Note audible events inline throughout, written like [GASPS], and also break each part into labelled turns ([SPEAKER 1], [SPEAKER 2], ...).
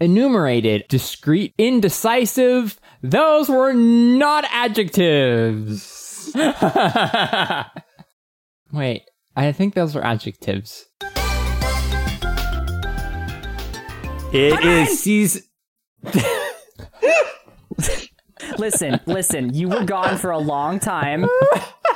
[SPEAKER 1] enumerated, discreet, indecisive. Those were not adjectives. [LAUGHS] Wait, I think those were adjectives.
[SPEAKER 2] It is season. [LAUGHS]
[SPEAKER 3] Listen, listen, you were gone for a long time, [LAUGHS]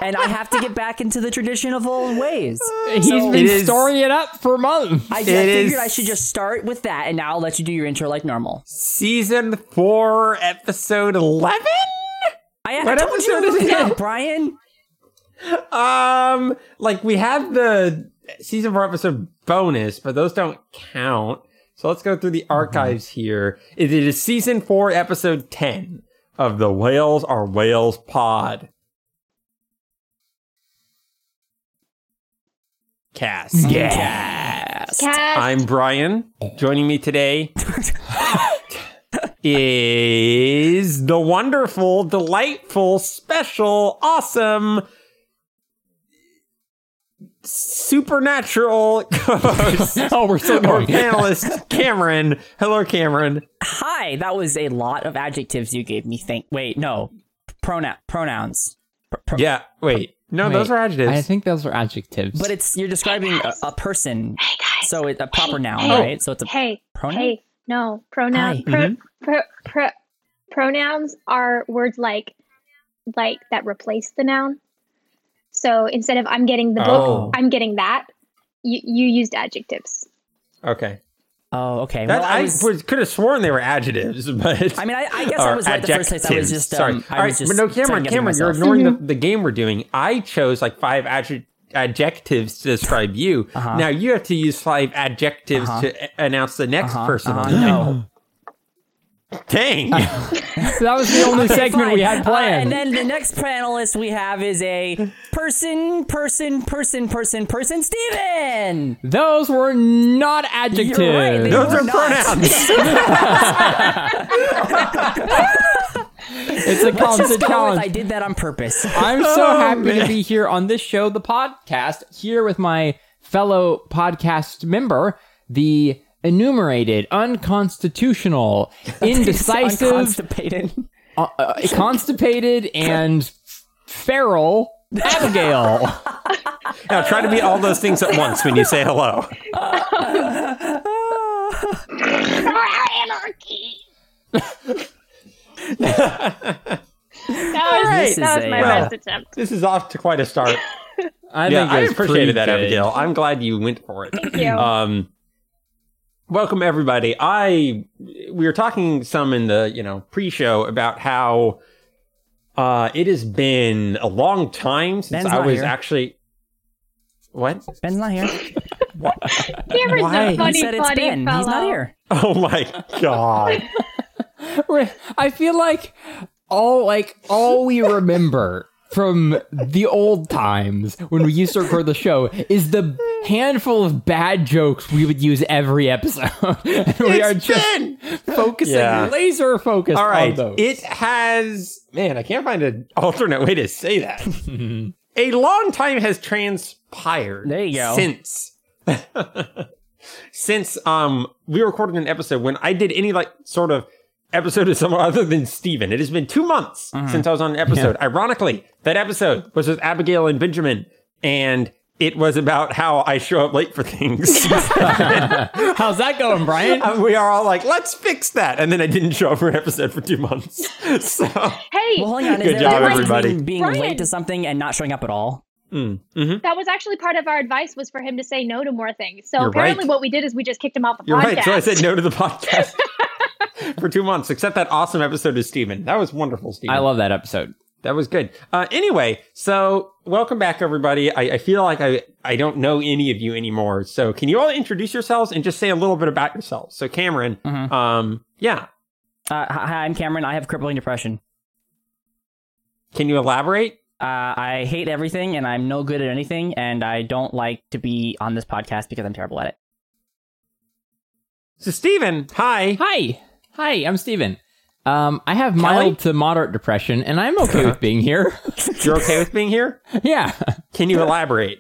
[SPEAKER 3] and I have to get back into the tradition of old ways.
[SPEAKER 1] He's
[SPEAKER 3] So-
[SPEAKER 1] been
[SPEAKER 2] It is-
[SPEAKER 1] storing it up for months.
[SPEAKER 3] I, I figured
[SPEAKER 2] is-
[SPEAKER 3] I should just start with that, and now I'll let you do your intro like normal.
[SPEAKER 2] Season four, episode eleven.
[SPEAKER 3] I, I
[SPEAKER 2] What
[SPEAKER 3] told you to
[SPEAKER 2] episode is
[SPEAKER 3] look it
[SPEAKER 2] it?
[SPEAKER 3] Brian.
[SPEAKER 2] Um, like we have the season four episode bonus, but those don't count. So let's go through the archives here. It is season four, episode ten of the Whales Are Whales pod. Cast.
[SPEAKER 3] Yes.
[SPEAKER 4] Cat.
[SPEAKER 2] I'm Brian. Joining me today [LAUGHS] is the wonderful, delightful, special, awesome, supernatural [LAUGHS] co-host [LAUGHS]
[SPEAKER 1] oh, we're still
[SPEAKER 2] or
[SPEAKER 1] going.
[SPEAKER 2] panelist Cameron. Hello, Cameron.
[SPEAKER 3] Hi, that was a lot of adjectives you gave me. Think. Wait, no. Pronoun pronouns. Pr- pr-
[SPEAKER 2] Yeah. Wait. No,
[SPEAKER 1] Wait,
[SPEAKER 2] those are adjectives.
[SPEAKER 1] I think those are adjectives.
[SPEAKER 3] But it's you're describing a, a person,
[SPEAKER 4] Hey guys.
[SPEAKER 3] so it's a proper noun,
[SPEAKER 4] hey,
[SPEAKER 3] right? So it's a
[SPEAKER 4] hey,
[SPEAKER 3] pronoun?
[SPEAKER 4] hey, no pronoun.
[SPEAKER 3] Hi.
[SPEAKER 4] Pro,
[SPEAKER 2] Mhm.
[SPEAKER 4] pro, pro, pronouns are words like like that replace the noun. So instead of I'm getting the book,
[SPEAKER 2] Oh.
[SPEAKER 4] I'm getting that. You you used adjectives.
[SPEAKER 2] okay.
[SPEAKER 3] Oh, okay.
[SPEAKER 2] That,
[SPEAKER 3] well,
[SPEAKER 2] I,
[SPEAKER 3] I was.
[SPEAKER 2] was, could have sworn they were adjectives, [LAUGHS] but
[SPEAKER 3] I mean, I, I guess I
[SPEAKER 2] or
[SPEAKER 3] was right the first place. I was
[SPEAKER 2] adjectives.
[SPEAKER 3] just.
[SPEAKER 2] sorry.
[SPEAKER 3] Um, I
[SPEAKER 2] All right,
[SPEAKER 3] was just
[SPEAKER 2] but no, Cameron,
[SPEAKER 3] second-guessing
[SPEAKER 2] Cameron, you're ignoring
[SPEAKER 4] Mm-hmm.
[SPEAKER 2] the, the game we're doing. I chose like five adjectives. Adjectives to describe you.
[SPEAKER 3] Uh-huh.
[SPEAKER 2] Now you have to use five adjectives
[SPEAKER 3] Uh-huh.
[SPEAKER 2] to a- announce the next
[SPEAKER 3] Uh-huh,
[SPEAKER 2] person.
[SPEAKER 3] uh-huh,
[SPEAKER 2] on
[SPEAKER 3] no.
[SPEAKER 2] Dang. [LAUGHS]
[SPEAKER 1] that was the only
[SPEAKER 3] Okay,
[SPEAKER 1] segment we
[SPEAKER 3] fine.
[SPEAKER 1] had
[SPEAKER 3] Uh,
[SPEAKER 1] planned.
[SPEAKER 3] and then the next panelist we have is a person, person, person, person, person, Steven!
[SPEAKER 1] those were not adjectives.
[SPEAKER 3] Right,
[SPEAKER 2] Those are
[SPEAKER 3] not.
[SPEAKER 2] pronouns. [LAUGHS]
[SPEAKER 1] It's a constant
[SPEAKER 3] go with
[SPEAKER 1] challenge.
[SPEAKER 3] I did that on purpose. [LAUGHS]
[SPEAKER 1] I'm so
[SPEAKER 2] Oh,
[SPEAKER 1] happy to be here on this show, the podcast, here with my fellow podcast member, the enumerated, unconstitutional, [LAUGHS] indecisive,
[SPEAKER 3] Unconstipated.
[SPEAKER 1] uh, uh, constipated, and feral Abigail. [LAUGHS]
[SPEAKER 2] now try to be all those things at once when you say hello.
[SPEAKER 4] That was,
[SPEAKER 3] right.
[SPEAKER 4] that was
[SPEAKER 3] is
[SPEAKER 4] my
[SPEAKER 3] a,
[SPEAKER 2] uh,
[SPEAKER 4] best attempt.
[SPEAKER 2] This is off to quite a start.
[SPEAKER 1] I
[SPEAKER 2] yeah,
[SPEAKER 1] think
[SPEAKER 2] I appreciated that,
[SPEAKER 1] good.
[SPEAKER 2] Abigail. I'm glad you went for it.
[SPEAKER 4] Thank you.
[SPEAKER 2] Um, welcome everybody. I we were talking some in the you know pre-show about how uh it has been a long time since
[SPEAKER 3] Ben's
[SPEAKER 2] I was
[SPEAKER 3] here.
[SPEAKER 2] actually what?
[SPEAKER 3] Ben's not here. [LAUGHS]
[SPEAKER 4] Cameron's
[SPEAKER 2] why?
[SPEAKER 4] a
[SPEAKER 2] He
[SPEAKER 4] funny,
[SPEAKER 3] he said it's
[SPEAKER 4] funny
[SPEAKER 3] Ben.
[SPEAKER 4] fellow.
[SPEAKER 3] He's not here.
[SPEAKER 2] Oh my god! [LAUGHS]
[SPEAKER 1] I feel like all like all we remember from the old times when we used to record the show is the handful of bad jokes we would use every episode. [LAUGHS] and we are
[SPEAKER 2] It's
[SPEAKER 1] just
[SPEAKER 2] been-
[SPEAKER 1] focusing,
[SPEAKER 2] Yeah.
[SPEAKER 1] laser focused
[SPEAKER 2] All
[SPEAKER 1] on those.
[SPEAKER 2] it has. Man, I can't find an alternate way to say that. a long time has transpired.
[SPEAKER 3] There you go.
[SPEAKER 2] Since [LAUGHS] since um we recorded an episode when I did any like sort of episode of someone [LAUGHS] other than Steven. It has been two months
[SPEAKER 3] Uh-huh.
[SPEAKER 2] since I was on an episode. Ironically, that episode was with Abigail and Benjamin, and it was about how I show up late for things. [LAUGHS] [LAUGHS]
[SPEAKER 1] How's that going, Brian?
[SPEAKER 2] And we are all like, let's fix that. And then I didn't show up for an episode for two months. So
[SPEAKER 4] Hey,
[SPEAKER 3] Well, hang on. Is
[SPEAKER 2] Good
[SPEAKER 3] there
[SPEAKER 2] job, everybody.
[SPEAKER 3] being
[SPEAKER 4] Brian.
[SPEAKER 3] late to something and not showing up at all?
[SPEAKER 2] mm, mhm.
[SPEAKER 4] that was actually part of our advice was for him to say no to more things. So
[SPEAKER 2] You're
[SPEAKER 4] apparently,
[SPEAKER 2] right.
[SPEAKER 4] what we did is we just kicked him off the
[SPEAKER 2] You're
[SPEAKER 4] podcast.
[SPEAKER 2] right. So I said no to the podcast [LAUGHS] for two months, except that awesome episode of Steven. That was wonderful, Steven.
[SPEAKER 1] I love that episode.
[SPEAKER 2] that was good. Uh, anyway, so welcome back, everybody. I, I feel like I, I don't know any of you anymore. So can you all introduce yourselves and just say a little bit about yourselves? So Cameron,
[SPEAKER 3] Mhm.
[SPEAKER 2] um, yeah.
[SPEAKER 3] Uh, hi, I'm Cameron. I have crippling depression.
[SPEAKER 2] Can you elaborate?
[SPEAKER 3] Uh, I hate everything and I'm no good at anything, and I don't like to be on this podcast because I'm terrible at it.
[SPEAKER 2] So Steven, hi.
[SPEAKER 1] Hi. Hi, I'm Steven. Um, I have
[SPEAKER 2] Kelly?
[SPEAKER 1] mild to moderate depression, and I'm okay with being here. [LAUGHS]
[SPEAKER 2] You're okay with being here? [LAUGHS]
[SPEAKER 1] yeah.
[SPEAKER 2] Can you elaborate?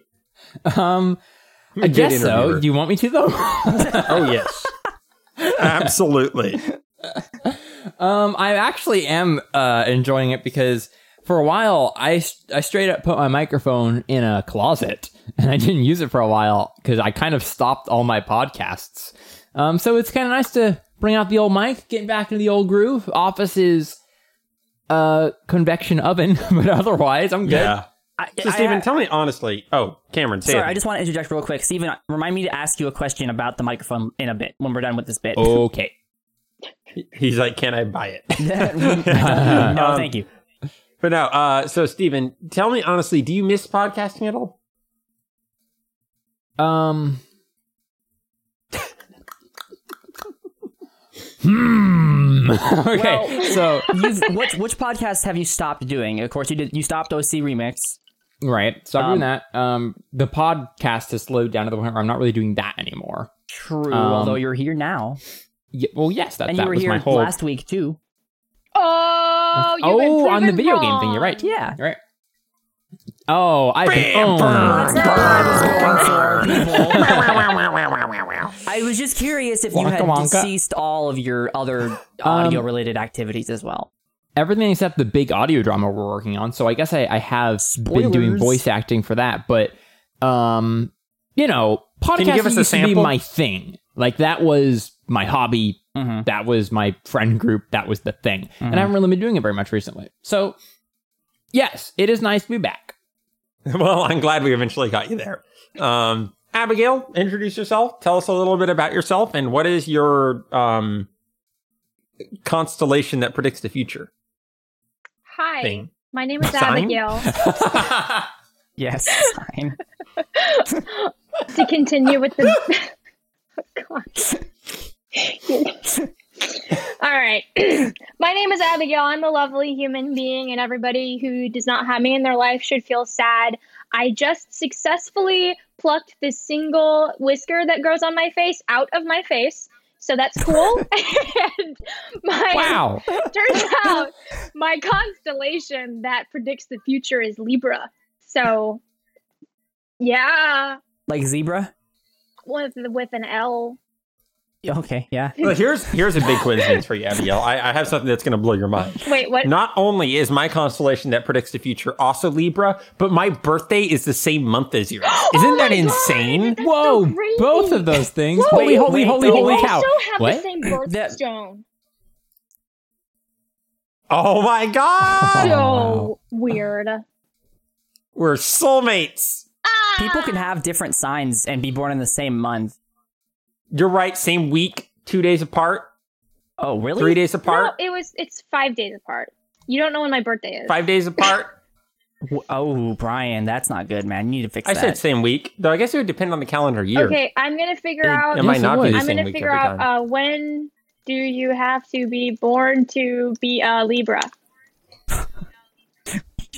[SPEAKER 1] Um, I
[SPEAKER 2] Good
[SPEAKER 1] guess so.
[SPEAKER 2] interviewer.
[SPEAKER 1] Do you want me to though? [LAUGHS]
[SPEAKER 2] Oh yes. Absolutely.
[SPEAKER 1] Um, I actually am uh, enjoying it because for a while I I straight up put my microphone in a closet and I didn't use it for a while because I kind of stopped all my podcasts. Um, so it's kind of nice to bring out the old mic, getting back into the old groove. Office is uh convection oven, [LAUGHS] but otherwise I'm good.
[SPEAKER 2] Yeah.
[SPEAKER 3] I,
[SPEAKER 2] So,
[SPEAKER 3] I-
[SPEAKER 2] Steven,
[SPEAKER 3] I-
[SPEAKER 2] tell me honestly. Oh, Cameron, say
[SPEAKER 3] sorry,
[SPEAKER 2] it.
[SPEAKER 3] I just want to interject real quick. Stephen, remind me to ask you a question about the microphone in a bit when we're done with this bit.
[SPEAKER 1] Okay.
[SPEAKER 2] He's like, can I buy it? [LAUGHS]
[SPEAKER 3] no, [LAUGHS]
[SPEAKER 2] Um,
[SPEAKER 3] thank you.
[SPEAKER 2] But no, uh, so Stephen, tell me honestly, do you miss podcasting at all?
[SPEAKER 1] Um. Hmm. [LAUGHS] okay.
[SPEAKER 3] Well-
[SPEAKER 1] so
[SPEAKER 3] which which podcasts have you stopped doing? Of course, you did. You stopped OC Remix.
[SPEAKER 1] right. So I'm
[SPEAKER 3] Um,
[SPEAKER 1] doing that. Um. The podcast has slowed down to the point where I'm not really doing that anymore.
[SPEAKER 3] True,
[SPEAKER 1] Um,
[SPEAKER 3] although you're here now,
[SPEAKER 1] Yeah, well, yes, that,
[SPEAKER 3] and
[SPEAKER 1] that
[SPEAKER 3] you were
[SPEAKER 1] was
[SPEAKER 3] here
[SPEAKER 1] my whole.
[SPEAKER 3] last week too.
[SPEAKER 4] Oh,
[SPEAKER 1] oh, on the video game thing. You're right.
[SPEAKER 3] Yeah.
[SPEAKER 1] You're right. Oh, I've been.
[SPEAKER 3] That's what I was going for. I was just curious if you
[SPEAKER 1] Wonka
[SPEAKER 3] had
[SPEAKER 1] wonka.
[SPEAKER 3] ceased all of your other audio-related activities as well.
[SPEAKER 1] everything except the big audio drama we're working on. So I guess I, I have been doing voice acting for that, but um, you know, podcasting
[SPEAKER 2] you give us a
[SPEAKER 1] used to be my thing. Like that was my hobby.
[SPEAKER 3] Mhm.
[SPEAKER 1] That was my friend group. That was the thing, and I haven't really been doing it very much recently. So yes, it is nice to be back. [LAUGHS]
[SPEAKER 2] well, I'm glad we eventually got you there. Um, Abigail, introduce yourself. Tell us a little bit about yourself and what is your um, constellation that predicts the future
[SPEAKER 4] Hi,
[SPEAKER 2] thing.
[SPEAKER 4] my name is
[SPEAKER 2] Sign?
[SPEAKER 4] Abigail. [LAUGHS]
[SPEAKER 3] Yes, fine. [LAUGHS]
[SPEAKER 4] to continue with the. oh, God. All right. [CLEARS THROAT] My name is Abigail. I'm a lovely human being, and everybody who does not have me in their life should feel sad. I just successfully plucked the single whisker that grows on my face out of my face. So that's cool. [LAUGHS] and my
[SPEAKER 1] wow. [LAUGHS]
[SPEAKER 4] turns out my constellation that predicts the future is Libra. So yeah,
[SPEAKER 3] Like zebra.
[SPEAKER 4] with with an L.
[SPEAKER 3] Okay, yeah. [LAUGHS]
[SPEAKER 2] Well, here's here's a big coincidence for you, Abigail. I, I have something that's going to blow your mind.
[SPEAKER 4] Wait, what?
[SPEAKER 2] Not only is my constellation that predicts the future also Libra, but my birthday is the same month as yours. [GASPS] [GASPS] Isn't
[SPEAKER 4] Oh
[SPEAKER 2] that
[SPEAKER 4] my God,
[SPEAKER 2] insane?
[SPEAKER 1] Whoa,
[SPEAKER 4] so
[SPEAKER 1] both of those things.
[SPEAKER 4] Whoa,
[SPEAKER 1] holy, holy,
[SPEAKER 3] wait,
[SPEAKER 1] holy,
[SPEAKER 3] wait,
[SPEAKER 1] holy
[SPEAKER 4] we
[SPEAKER 1] cow!
[SPEAKER 4] also have
[SPEAKER 1] What?
[SPEAKER 4] the same
[SPEAKER 3] That-
[SPEAKER 4] birthstone.
[SPEAKER 2] Oh my god!
[SPEAKER 4] So [LAUGHS] weird.
[SPEAKER 2] We're soulmates.
[SPEAKER 4] Ah!
[SPEAKER 3] People can have different signs and be born in the same month.
[SPEAKER 2] You're right. Same week, two days apart,
[SPEAKER 3] Oh, really?
[SPEAKER 2] three days apart.
[SPEAKER 4] No, it was. It's five days apart. You don't know when my birthday is.
[SPEAKER 2] five days apart. [LAUGHS]
[SPEAKER 3] Oh, Brian, that's not good, man. You need to fix
[SPEAKER 2] I
[SPEAKER 3] that.
[SPEAKER 2] I said same week, though. I guess it would depend on the calendar year.
[SPEAKER 4] Okay, I'm gonna figure
[SPEAKER 2] It,
[SPEAKER 4] out.
[SPEAKER 2] it might not be
[SPEAKER 1] would.
[SPEAKER 2] the
[SPEAKER 4] I'm
[SPEAKER 2] same
[SPEAKER 4] gonna
[SPEAKER 2] week
[SPEAKER 4] figure out uh, when do you have to be born to be a Libra. [LAUGHS]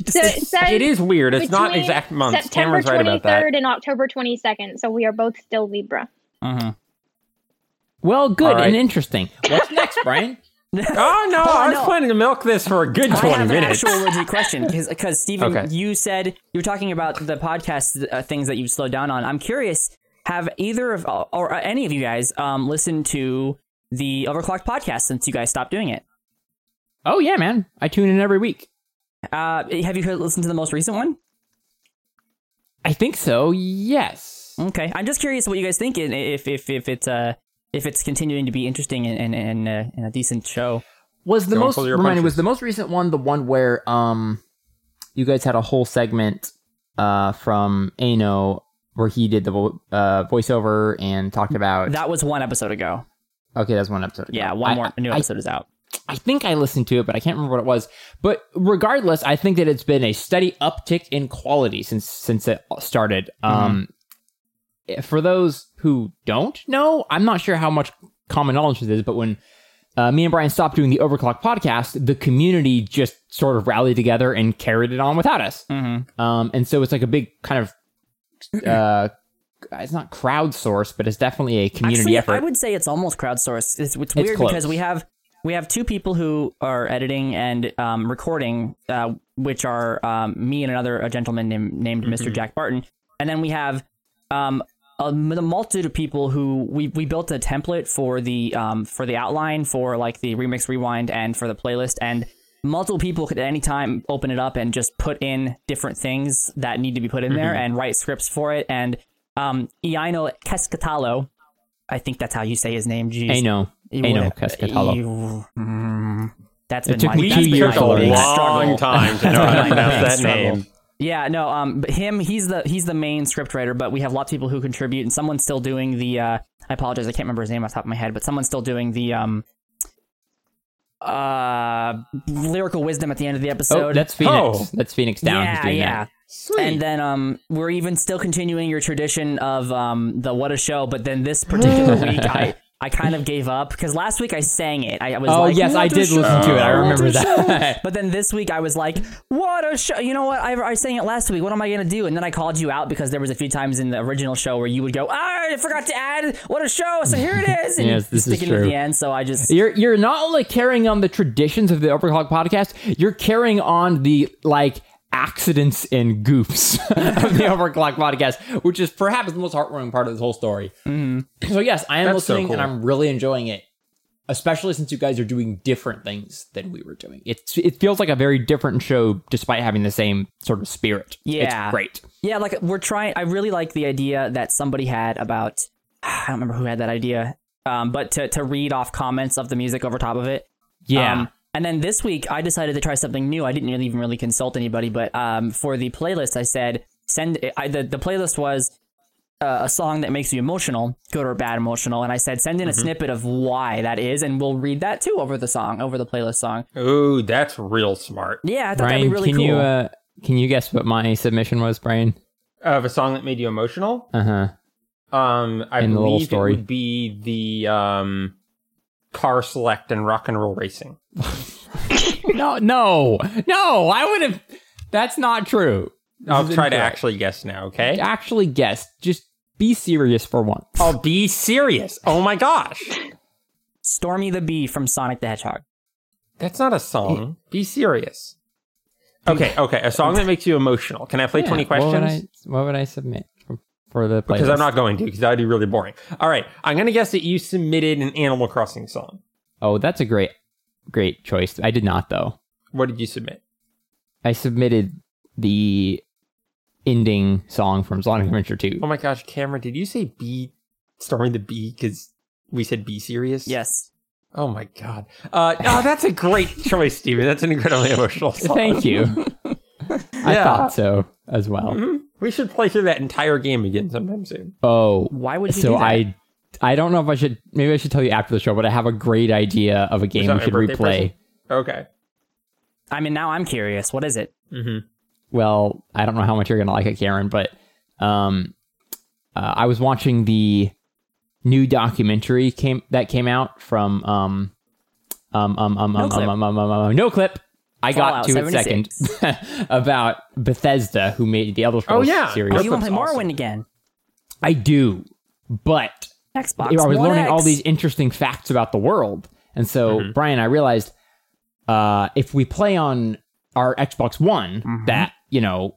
[SPEAKER 4] So it says
[SPEAKER 2] it is weird. It's not exact months.
[SPEAKER 4] September
[SPEAKER 2] Cameron's right about that.
[SPEAKER 4] 23rd and October 22nd. So we are both still Libra.
[SPEAKER 3] Mhm.
[SPEAKER 1] Well, good
[SPEAKER 2] All right.
[SPEAKER 1] and interesting. What's next, Brian? [LAUGHS]
[SPEAKER 2] Oh no!
[SPEAKER 3] Oh,
[SPEAKER 2] I was
[SPEAKER 3] no.
[SPEAKER 2] planning to milk this for a good
[SPEAKER 3] I
[SPEAKER 2] twenty
[SPEAKER 3] have
[SPEAKER 2] minutes.
[SPEAKER 3] an actual legit question because Stephen,
[SPEAKER 2] Okay.
[SPEAKER 3] you said you were talking about the podcast uh, things that you've slowed down on. I'm curious, have either of or uh, any of you guys um, listened to the Overclocked podcast since you guys stopped doing it?
[SPEAKER 1] Oh yeah, man. I tune in every week.
[SPEAKER 3] Uh, have you heard, listened to the most recent one?
[SPEAKER 1] I think so. Yes.
[SPEAKER 3] Okay, I'm just curious what you guys think if if if it's uh if it's continuing to be interesting and and, and, uh, and a decent show.
[SPEAKER 1] Was the
[SPEAKER 2] Don't
[SPEAKER 1] most
[SPEAKER 2] pull your
[SPEAKER 1] remind me, was the most recent one the one where um you guys had a whole segment uh from Ano where he did the vo- uh voiceover and talked about
[SPEAKER 3] That was one episode ago.
[SPEAKER 1] okay that's one episode ago.
[SPEAKER 3] Yeah, one
[SPEAKER 1] I-
[SPEAKER 3] more new
[SPEAKER 1] I-
[SPEAKER 3] episode is out.
[SPEAKER 1] I think I listened to it, but I can't remember what it was. But regardless, I think that it's been a steady uptick in quality since since it started. Um, for those who don't know, I'm not sure how much common knowledge this is, but when uh, me and Brian stopped doing the Overclock podcast, the community just sort of rallied together and carried it on without us.
[SPEAKER 3] Mm-hmm.
[SPEAKER 1] Um, and so it's like a big kind of uh, it's not crowdsourced, but it's definitely a community
[SPEAKER 3] Actually,
[SPEAKER 1] effort.
[SPEAKER 3] I would say it's almost crowdsourced. It's, it's
[SPEAKER 1] It's
[SPEAKER 3] weird
[SPEAKER 1] close.
[SPEAKER 3] because we have we have two people who are editing and um, recording, uh, which are um, me and another a gentleman named, named
[SPEAKER 1] Mm-hmm.
[SPEAKER 3] Mr. Jack Barton, and then we have um, a, a multitude of people who we we built a template for the um for the outline for like the remix rewind and for the playlist and multiple people could at any time open it up and just put in different things that need to be put in there and write scripts for it and um Iaino Cascatalo I think that's how you say his name jeez
[SPEAKER 1] I know.
[SPEAKER 3] You
[SPEAKER 1] I know, Cascatalo.
[SPEAKER 3] you- mm, that's
[SPEAKER 1] It
[SPEAKER 3] been
[SPEAKER 1] took
[SPEAKER 3] my,
[SPEAKER 1] me
[SPEAKER 3] that's
[SPEAKER 1] two
[SPEAKER 3] been
[SPEAKER 1] years
[SPEAKER 3] my
[SPEAKER 1] to learn
[SPEAKER 3] struggle.
[SPEAKER 2] long time to [LAUGHS] know how to pronounce that
[SPEAKER 3] struggle.
[SPEAKER 2] name.
[SPEAKER 3] Yeah, no, um, but him, he's the he's the main scriptwriter, but we have lots of people who contribute, and someone's still doing the. Uh, I apologize, I can't remember his name off the top of my head, but someone's still doing the um, uh, lyrical wisdom at the end of the episode.
[SPEAKER 1] Oh, that's Phoenix.
[SPEAKER 2] Oh.
[SPEAKER 1] That's Phoenix Down.
[SPEAKER 3] yeah,
[SPEAKER 1] doing
[SPEAKER 3] yeah.
[SPEAKER 1] that.
[SPEAKER 2] Sweet.
[SPEAKER 3] And then um, we're even still continuing your tradition of um, the what a show, but then this particular [LAUGHS] week, I. I kind of gave up because last week I sang it. I, I was
[SPEAKER 1] Oh
[SPEAKER 3] like,
[SPEAKER 1] yes, I did
[SPEAKER 3] show,
[SPEAKER 1] listen to it. I remember
[SPEAKER 3] a show."
[SPEAKER 1] that. [LAUGHS]
[SPEAKER 3] But then this week I was like, what a show. You know what? I, I sang it last week. What am I going to do? And then I called you out because there was a few times in the original show where you would go, ah, I forgot to add what a show. So here it is. And [LAUGHS]
[SPEAKER 1] Yes, this is
[SPEAKER 3] it at
[SPEAKER 1] true.
[SPEAKER 3] the end. So I just,
[SPEAKER 1] You're you're not only carrying on the traditions of the Overclock podcast, you're carrying on the like accidents and goofs [LAUGHS] of the Overclock podcast, which is perhaps the most heartwarming part of this whole story. So yes, I am
[SPEAKER 2] That's so
[SPEAKER 1] listening and. I'm really enjoying it. Especially since you guys are doing different things than we were doing. It's it feels like a very different show despite having the same sort of spirit.
[SPEAKER 3] Yeah.
[SPEAKER 1] It's great.
[SPEAKER 3] yeah, like we're trying, I really like the idea that somebody had about, [SIGHS] I don't remember who had that idea, um, but to, to read off comments of the music over top of it.
[SPEAKER 1] Yeah.
[SPEAKER 3] Um, and then this week, I decided to try something new. I didn't really even really consult anybody, but um, for the playlist, I said send. I, the the playlist was uh, a song that makes you emotional, good or bad emotional, and I said send in a snippet of why that is, and we'll read that too over the song, over the playlist song.
[SPEAKER 2] Ooh, that's real smart.
[SPEAKER 3] Yeah, I thought
[SPEAKER 1] Brian,
[SPEAKER 3] that'd be really
[SPEAKER 1] can
[SPEAKER 3] cool.
[SPEAKER 1] you uh can you guess what my submission was, Brian?
[SPEAKER 2] Of a song that made you emotional.
[SPEAKER 1] Uh-huh.
[SPEAKER 2] Um, I
[SPEAKER 1] In the little
[SPEAKER 2] believe it would be the um, car select and rock and roll racing. [LAUGHS]
[SPEAKER 1] No, no, no. I would have. That's not true. This
[SPEAKER 2] I'll
[SPEAKER 1] is
[SPEAKER 2] try to
[SPEAKER 1] incorrect.
[SPEAKER 2] actually guess now. Okay.
[SPEAKER 1] actually guess. Just be serious for once.
[SPEAKER 2] I'll be serious. Oh my gosh,
[SPEAKER 3] Stormy the Bee from Sonic the Hedgehog.
[SPEAKER 2] that's not a song. Be serious. Okay, okay, a song that makes you emotional. Can I play
[SPEAKER 1] Yeah,
[SPEAKER 2] twenty
[SPEAKER 1] What would, I,
[SPEAKER 2] questions?
[SPEAKER 1] what would I submit for, for the
[SPEAKER 2] Because? I'm not going to, because that would be really boring. All right, I'm gonna guess that you submitted an Animal Crossing song.
[SPEAKER 1] Oh, that's a great, great choice. I did not though.
[SPEAKER 2] What did you submit?
[SPEAKER 1] I submitted the ending song from Sonic Adventure 2.
[SPEAKER 2] Oh my gosh, Cameron, did you say B storming the B Because we said B serious."
[SPEAKER 3] Yes.
[SPEAKER 2] Oh my god. Uh, oh, that's a great [LAUGHS] choice, Steven. That's an incredibly emotional song.
[SPEAKER 1] Thank you. [LAUGHS] I
[SPEAKER 2] Yeah.
[SPEAKER 1] thought so as well.
[SPEAKER 2] Mhm. We should play through that entire game again sometime soon.
[SPEAKER 1] Oh,
[SPEAKER 3] Why would you
[SPEAKER 1] so
[SPEAKER 3] do that?
[SPEAKER 1] I I don't know if I should maybe I should tell you after the show, but I have a great idea of a game
[SPEAKER 2] that
[SPEAKER 1] we should replay.
[SPEAKER 2] present? Okay.
[SPEAKER 3] I mean, now I'm curious. What is it?
[SPEAKER 2] Mm-hmm.
[SPEAKER 1] Well, I don't know how much you're gonna like it, Karen, but um, uh, I was watching the new documentary came that came out from um um um um um,
[SPEAKER 3] Clip.
[SPEAKER 1] um, um, um, um, um, Noclip. I got
[SPEAKER 3] Fallout
[SPEAKER 1] to it second [LAUGHS] about Bethesda, who made the Elder Scrolls
[SPEAKER 2] yeah.
[SPEAKER 1] series.
[SPEAKER 3] Oh, you want to play Morrowind
[SPEAKER 2] awesome.
[SPEAKER 3] again?
[SPEAKER 1] I do, but
[SPEAKER 3] Xbox.
[SPEAKER 1] I was
[SPEAKER 3] One
[SPEAKER 1] learning all these interesting facts about the world. And so,
[SPEAKER 2] Mm-hmm.
[SPEAKER 1] Brian, I realized uh, if we play on our Xbox One,
[SPEAKER 3] Mm-hmm.
[SPEAKER 1] that, you know,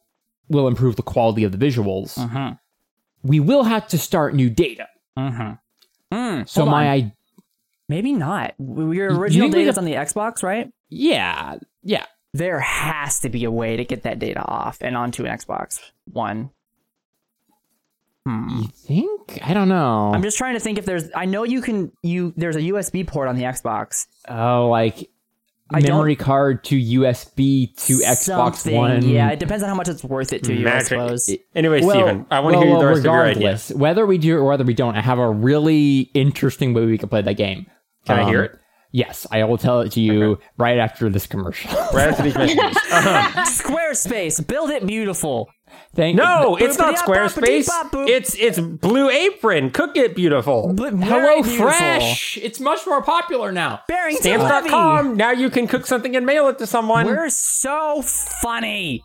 [SPEAKER 1] will improve the quality of the visuals,
[SPEAKER 3] Mhm.
[SPEAKER 1] we will have to start new data.
[SPEAKER 3] Mhm. Mm,
[SPEAKER 1] So,
[SPEAKER 3] hold
[SPEAKER 1] my,
[SPEAKER 3] on.
[SPEAKER 1] I,
[SPEAKER 3] maybe not. Your original data
[SPEAKER 1] is
[SPEAKER 3] on the Xbox, right?
[SPEAKER 1] yeah, yeah.
[SPEAKER 3] There has to be a way to get that data off and onto an Xbox One. Hmm.
[SPEAKER 1] You think? I don't know.
[SPEAKER 3] I'm just trying to think if there's. I know you can. You there's a USB port on the Xbox.
[SPEAKER 1] oh, like
[SPEAKER 3] I
[SPEAKER 1] memory card to USB to Xbox One.
[SPEAKER 3] Yeah, it depends on how much it's worth it to you. I suppose.
[SPEAKER 2] Anyway,
[SPEAKER 1] Well,
[SPEAKER 2] Steven, I want to
[SPEAKER 1] well,
[SPEAKER 2] hear the
[SPEAKER 1] well,
[SPEAKER 2] rest of your idea.
[SPEAKER 1] regardless, Whether we do or whether we don't, I have a really interesting way we can play that game.
[SPEAKER 2] Can I hear
[SPEAKER 1] Um,
[SPEAKER 2] it?
[SPEAKER 1] Yes, I will tell it to you right after this commercial.
[SPEAKER 2] Right after these [LAUGHS] messages. Uh-huh.
[SPEAKER 3] Squarespace, build it beautiful.
[SPEAKER 1] Thank you.
[SPEAKER 2] No, it's not Squarespace. It's it's Blue Apron. Cook it beautiful.
[SPEAKER 3] But very
[SPEAKER 1] Hello
[SPEAKER 3] beautiful.
[SPEAKER 1] Fresh. It's much more popular now.
[SPEAKER 3] Barrington Levy.
[SPEAKER 2] Stamps.com. Now you can cook something and mail it to someone.
[SPEAKER 3] We're so funny.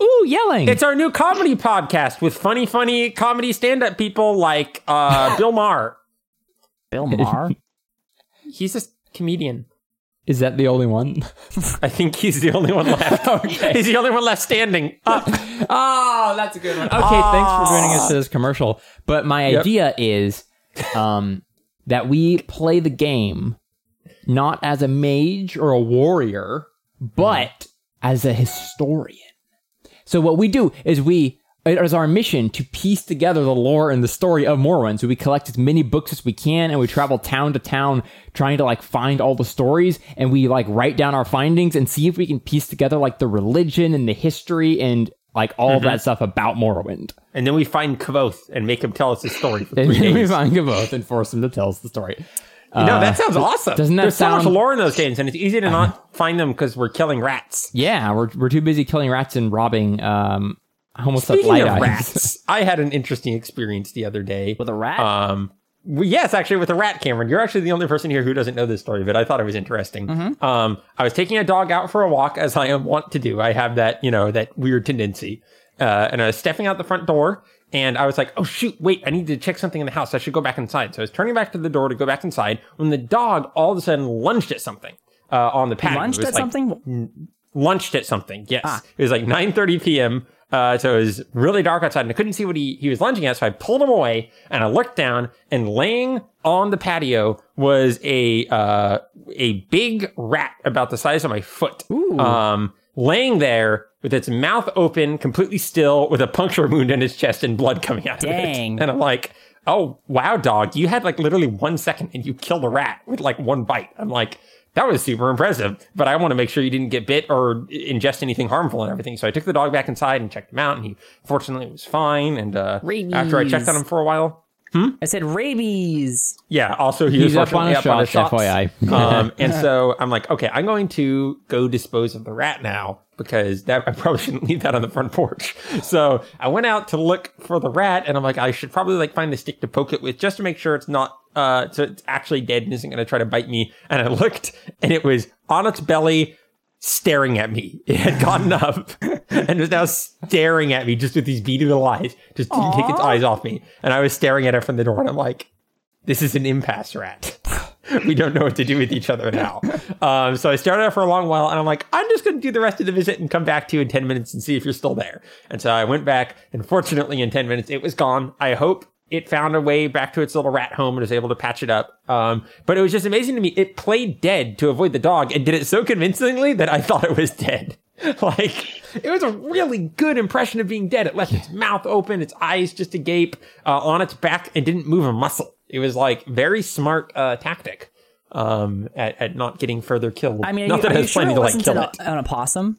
[SPEAKER 1] Ooh, yelling.
[SPEAKER 2] It's our new comedy podcast with funny, funny comedy stand-up people like uh, Bill Maher. [LAUGHS]
[SPEAKER 3] Bill Maher.
[SPEAKER 2] He's a comedian.
[SPEAKER 1] Is that the only one? [LAUGHS]
[SPEAKER 2] I think he's the only one left. [LAUGHS] He's the only one left standing up. [LAUGHS]
[SPEAKER 1] Oh, that's a good one. Okay, thanks for joining us for this commercial. But my
[SPEAKER 2] Yep.
[SPEAKER 1] idea is um, that we play the game not as a mage or a warrior, but as a historian. So what we do is we it is our mission to piece together the lore and the story of Morrowind. So we collect as many books as we can and we travel town to town trying to like find all the stories and we like write down our findings and see if we can piece together like the religion and the history and like all of that stuff about Morrowind.
[SPEAKER 2] And then we find Kvothe and make him tell us his story for [LAUGHS]
[SPEAKER 1] And then we find Gavoth and force him to tell us the story.
[SPEAKER 2] You know, that sounds awesome.
[SPEAKER 1] doesn't that
[SPEAKER 2] There's so much lore in those games, and it's easy to [LAUGHS] not find them because we're killing rats.
[SPEAKER 1] Yeah, we're, we're too busy killing rats and robbing um almost up
[SPEAKER 2] Speaking
[SPEAKER 1] light
[SPEAKER 2] of
[SPEAKER 1] eyes.
[SPEAKER 2] rats, I had an interesting experience the other day.
[SPEAKER 3] With a rat?
[SPEAKER 2] Um, well, yes, actually, with a rat, Cameron. You're actually the only person here who doesn't know this story, but I thought it was interesting.
[SPEAKER 1] Mm-hmm.
[SPEAKER 2] Um, I was taking a dog out for a walk, as I am wont to do. I have that, you know, that weird tendency. Uh, and I was stepping out the front door, and I was like, "Oh shoot, wait! I need to check something in the house. I should go back inside." So I was turning back to the door to go back inside when the dog all of a sudden lunged at something uh, on the patio.
[SPEAKER 3] Lunged at
[SPEAKER 2] like-
[SPEAKER 3] something?
[SPEAKER 2] lunched at something. Yes,
[SPEAKER 3] Ah.
[SPEAKER 2] it was like 9:30 p.m. Uh, so it was really dark outside, and I couldn't see what he, he was lunging at. So I pulled him away, and I looked down, and laying on the patio was a uh, a big rat about the size of my foot. Um, laying there with its mouth open, completely still, with a puncture wound in its chest and blood coming out
[SPEAKER 3] Dang.
[SPEAKER 2] of it. And I'm like, oh wow, dog, you had like literally one second, and you killed a rat with like one bite. I'm like. That was super impressive, but I want to make sure you didn't get bit or ingest anything harmful and everything. So I took the dog back inside and checked him out, and he fortunately was fine. And uh, after I checked on him for a while,
[SPEAKER 3] I said rabies.
[SPEAKER 2] yeah, also he
[SPEAKER 1] He's
[SPEAKER 2] was
[SPEAKER 1] up on a
[SPEAKER 2] fortunately
[SPEAKER 1] shot,
[SPEAKER 2] shots.
[SPEAKER 1] FYI.
[SPEAKER 2] um, [LAUGHS] and so I'm like, okay, I'm going to go dispose of the rat now because that I probably shouldn't leave that on the front porch. [LAUGHS] So I went out to look for the rat, and I'm like, I should probably like find a stick to poke it with just to make sure it's not uh, so it's actually dead and isn't going to try to bite me. And I looked, and it was on its belly. Staring at me. It had gotten [LAUGHS] up and was now staring at me just with these beady little eyes. Just didn't take its eyes off me. And I was staring at it from the door and I'm like, this is an impasse rat. [LAUGHS] we don't know what to do with each other now. Um, so I started out for a long while and I'm like, I'm just going to do the rest of the visit and come back to you in 10 minutes and see if you're still there. And so I went back and fortunately in 10 minutes it was gone. I hope it found a way back to its little rat home and was able to patch it up. Um, but it was just amazing to me. It played dead to avoid the dog and did it so convincingly that I [LAUGHS] thought it was dead. [LAUGHS] like it was a really good impression of being dead. It left its mouth open, its eyes just agape, uh, on its back, and didn't move a muscle. It was like very smart uh, tactic um, at, at not getting further killed.
[SPEAKER 3] I mean,
[SPEAKER 2] not
[SPEAKER 3] you,
[SPEAKER 2] that I was
[SPEAKER 3] sure
[SPEAKER 2] planning
[SPEAKER 3] it
[SPEAKER 2] to like kill
[SPEAKER 3] an,
[SPEAKER 2] it.
[SPEAKER 3] an opossum?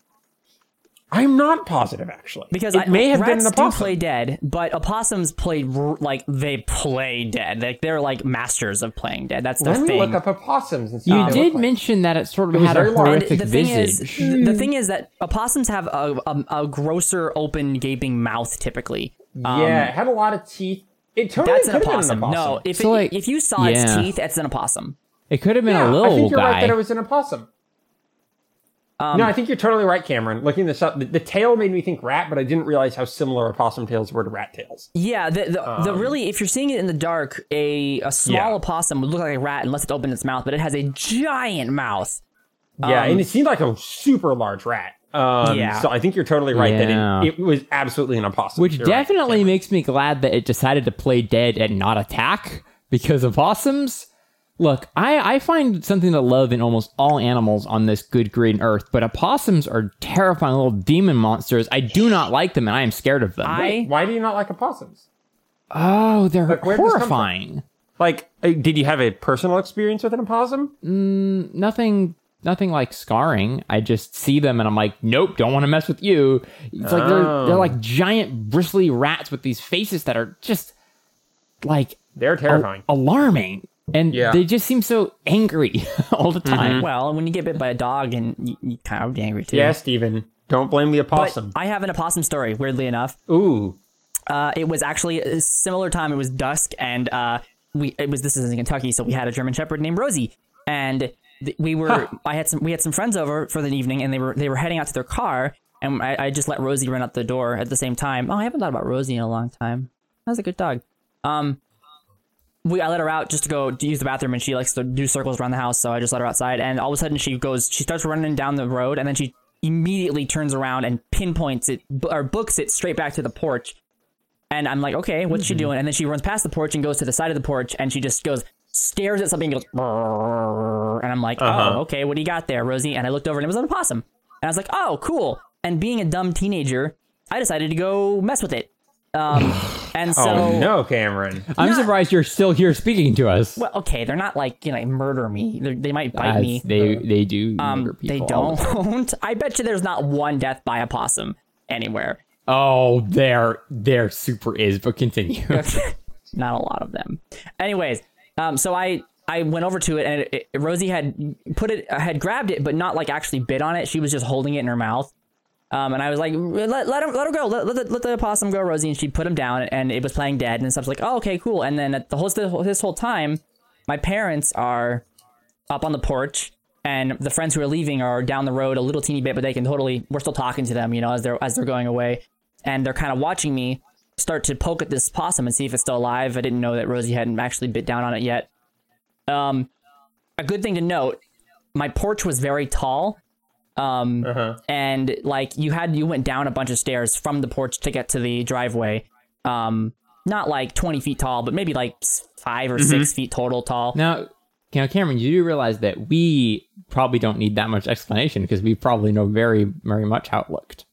[SPEAKER 2] I'm not positive actually
[SPEAKER 3] Because
[SPEAKER 2] it
[SPEAKER 3] I,
[SPEAKER 2] may have
[SPEAKER 3] rats
[SPEAKER 2] been an
[SPEAKER 3] do play dead, but opossums play like they play dead. Like they're like masters of playing dead. That's their
[SPEAKER 2] Let me
[SPEAKER 3] thing.
[SPEAKER 2] look up opossums and see.
[SPEAKER 1] You did
[SPEAKER 2] look like.
[SPEAKER 1] mention that it sort of
[SPEAKER 2] It
[SPEAKER 1] had a
[SPEAKER 2] very large.
[SPEAKER 3] And
[SPEAKER 1] horrific
[SPEAKER 3] the thing
[SPEAKER 1] visage.
[SPEAKER 3] is, the thing is that opossums have a, a, a grosser, open, gaping mouth typically.
[SPEAKER 2] Um, yeah, it had a lot of teeth. It totally
[SPEAKER 3] That's an
[SPEAKER 2] could have been
[SPEAKER 3] opossum.
[SPEAKER 2] an opossum.
[SPEAKER 3] No, if
[SPEAKER 1] So,
[SPEAKER 3] it,
[SPEAKER 1] like,
[SPEAKER 3] if you saw its teeth, it's an opossum.
[SPEAKER 1] it could have been
[SPEAKER 2] yeah,
[SPEAKER 1] a little guy.
[SPEAKER 2] I think you're
[SPEAKER 1] guy.
[SPEAKER 2] right that it was an opossum.
[SPEAKER 3] Um,
[SPEAKER 2] no, I think you're totally right, Cameron. Looking this up, the, the tail made me think rat, but I didn't realize how similar opossum tails were to rat tails.
[SPEAKER 3] Yeah, the the, the really, if you're seeing it in the dark, a a small
[SPEAKER 2] Um, Yeah.
[SPEAKER 3] opossum would look like a rat unless it opened its mouth, but it has a giant mouth.
[SPEAKER 2] Yeah,
[SPEAKER 3] Um,
[SPEAKER 2] and it seemed like a super large rat. Um,
[SPEAKER 3] Yeah.
[SPEAKER 2] So I think you're totally right
[SPEAKER 1] Yeah.
[SPEAKER 2] that it, it was absolutely an opossum.
[SPEAKER 1] Which
[SPEAKER 2] You're right.
[SPEAKER 1] definitely makes me glad that it decided to play dead and not attack because opossums. Look, I, I find something to love in almost all animals on this good green earth, but opossums are terrifying little demon monsters. I do not like them and I am scared of them.
[SPEAKER 3] I
[SPEAKER 2] Why do you not like opossums?
[SPEAKER 1] oh, they're
[SPEAKER 2] Like, where'd this come from?
[SPEAKER 1] horrifying.
[SPEAKER 2] Like, uh, did you have a personal experience with an opossum?
[SPEAKER 1] Nothing nothing like scarring. I just see them and I'm like, nope, don't want to mess with you. It's like they're
[SPEAKER 2] Oh.
[SPEAKER 1] they're like giant bristly rats with these faces that are just like
[SPEAKER 2] They're terrifying.
[SPEAKER 1] alarming. And
[SPEAKER 2] Yeah.
[SPEAKER 1] they just seem so angry [LAUGHS] all the time.
[SPEAKER 3] well, when you get bit by a dog, and you, you kind of be angry too.
[SPEAKER 2] yeah, Steven. Don't blame the
[SPEAKER 3] But
[SPEAKER 2] opossum.
[SPEAKER 3] I have an opossum story. Weirdly enough,
[SPEAKER 2] Ooh.
[SPEAKER 3] uh, it was actually a similar time. It was dusk, and uh, we it was this is in Kentucky, so we had a German Shepherd named Rosie, and th- we were I had some we had some friends over for the evening, and they were they were heading out to their car, and I, I just let Rosie run out the door at the same time. Oh, I haven't thought about Rosie in a long time. That was a good dog. Um, we I let her out just to go to use the bathroom, and she likes to do circles around the house. So I just let her outside, and all of a sudden she goes, she starts running down the road, and then she immediately turns around and pinpoints it or books it straight back to the porch. And I'm like, okay, what's she mm-hmm. doing? And then she runs past the porch and goes to the side of the porch, and she just goes stares at something and goes, and I'm like, uh-huh. oh, okay, what do you got there, Rosie? And I looked over and it was an opossum, and I was like, oh, cool. And being a dumb teenager, I decided to go mess with it. Um, [SIGHS] and so,
[SPEAKER 2] oh no, Cameron.
[SPEAKER 1] I'm surprised you're still here speaking to us.
[SPEAKER 3] well, okay, they're not like you know murder me. They're, they might bite
[SPEAKER 1] As
[SPEAKER 3] me.
[SPEAKER 1] They they do.
[SPEAKER 3] Um, they
[SPEAKER 1] people all
[SPEAKER 3] don't. [LAUGHS] I bet you there's not one death by a possum anywhere.
[SPEAKER 1] Oh, there, there super is, but continue. [LAUGHS]
[SPEAKER 3] not a lot of them. Anyways, um, so I I went over to it and it, it, Rosie had put it had grabbed it, but not like actually bit on it. She was just holding it in her mouth. Um, and I was like, let, let him, let him go, let, let, the, let the possum go, Rosie. And she put him down, and it was playing dead. And so I was like, oh, okay, cool. And then the whole this whole time, my parents are up on the porch, and the friends who are leaving are down the road a little teeny bit, but they can totally. We're still talking to them, you know, as they're as they're going away, and they're kind of watching me start to poke at this possum and see if it's still alive. I didn't know that Rosie hadn't actually bit down on it yet. Um, a good thing to note: my porch was very tall, um,
[SPEAKER 2] Uh-huh.
[SPEAKER 3] and like you had you went down a bunch of stairs from the porch to get to the driveway. Um, not like twenty feet tall, but maybe like five or six feet total tall.
[SPEAKER 1] now, now, Cameron, you do realize that we probably don't need that much explanation because we probably know very, very much how it looked.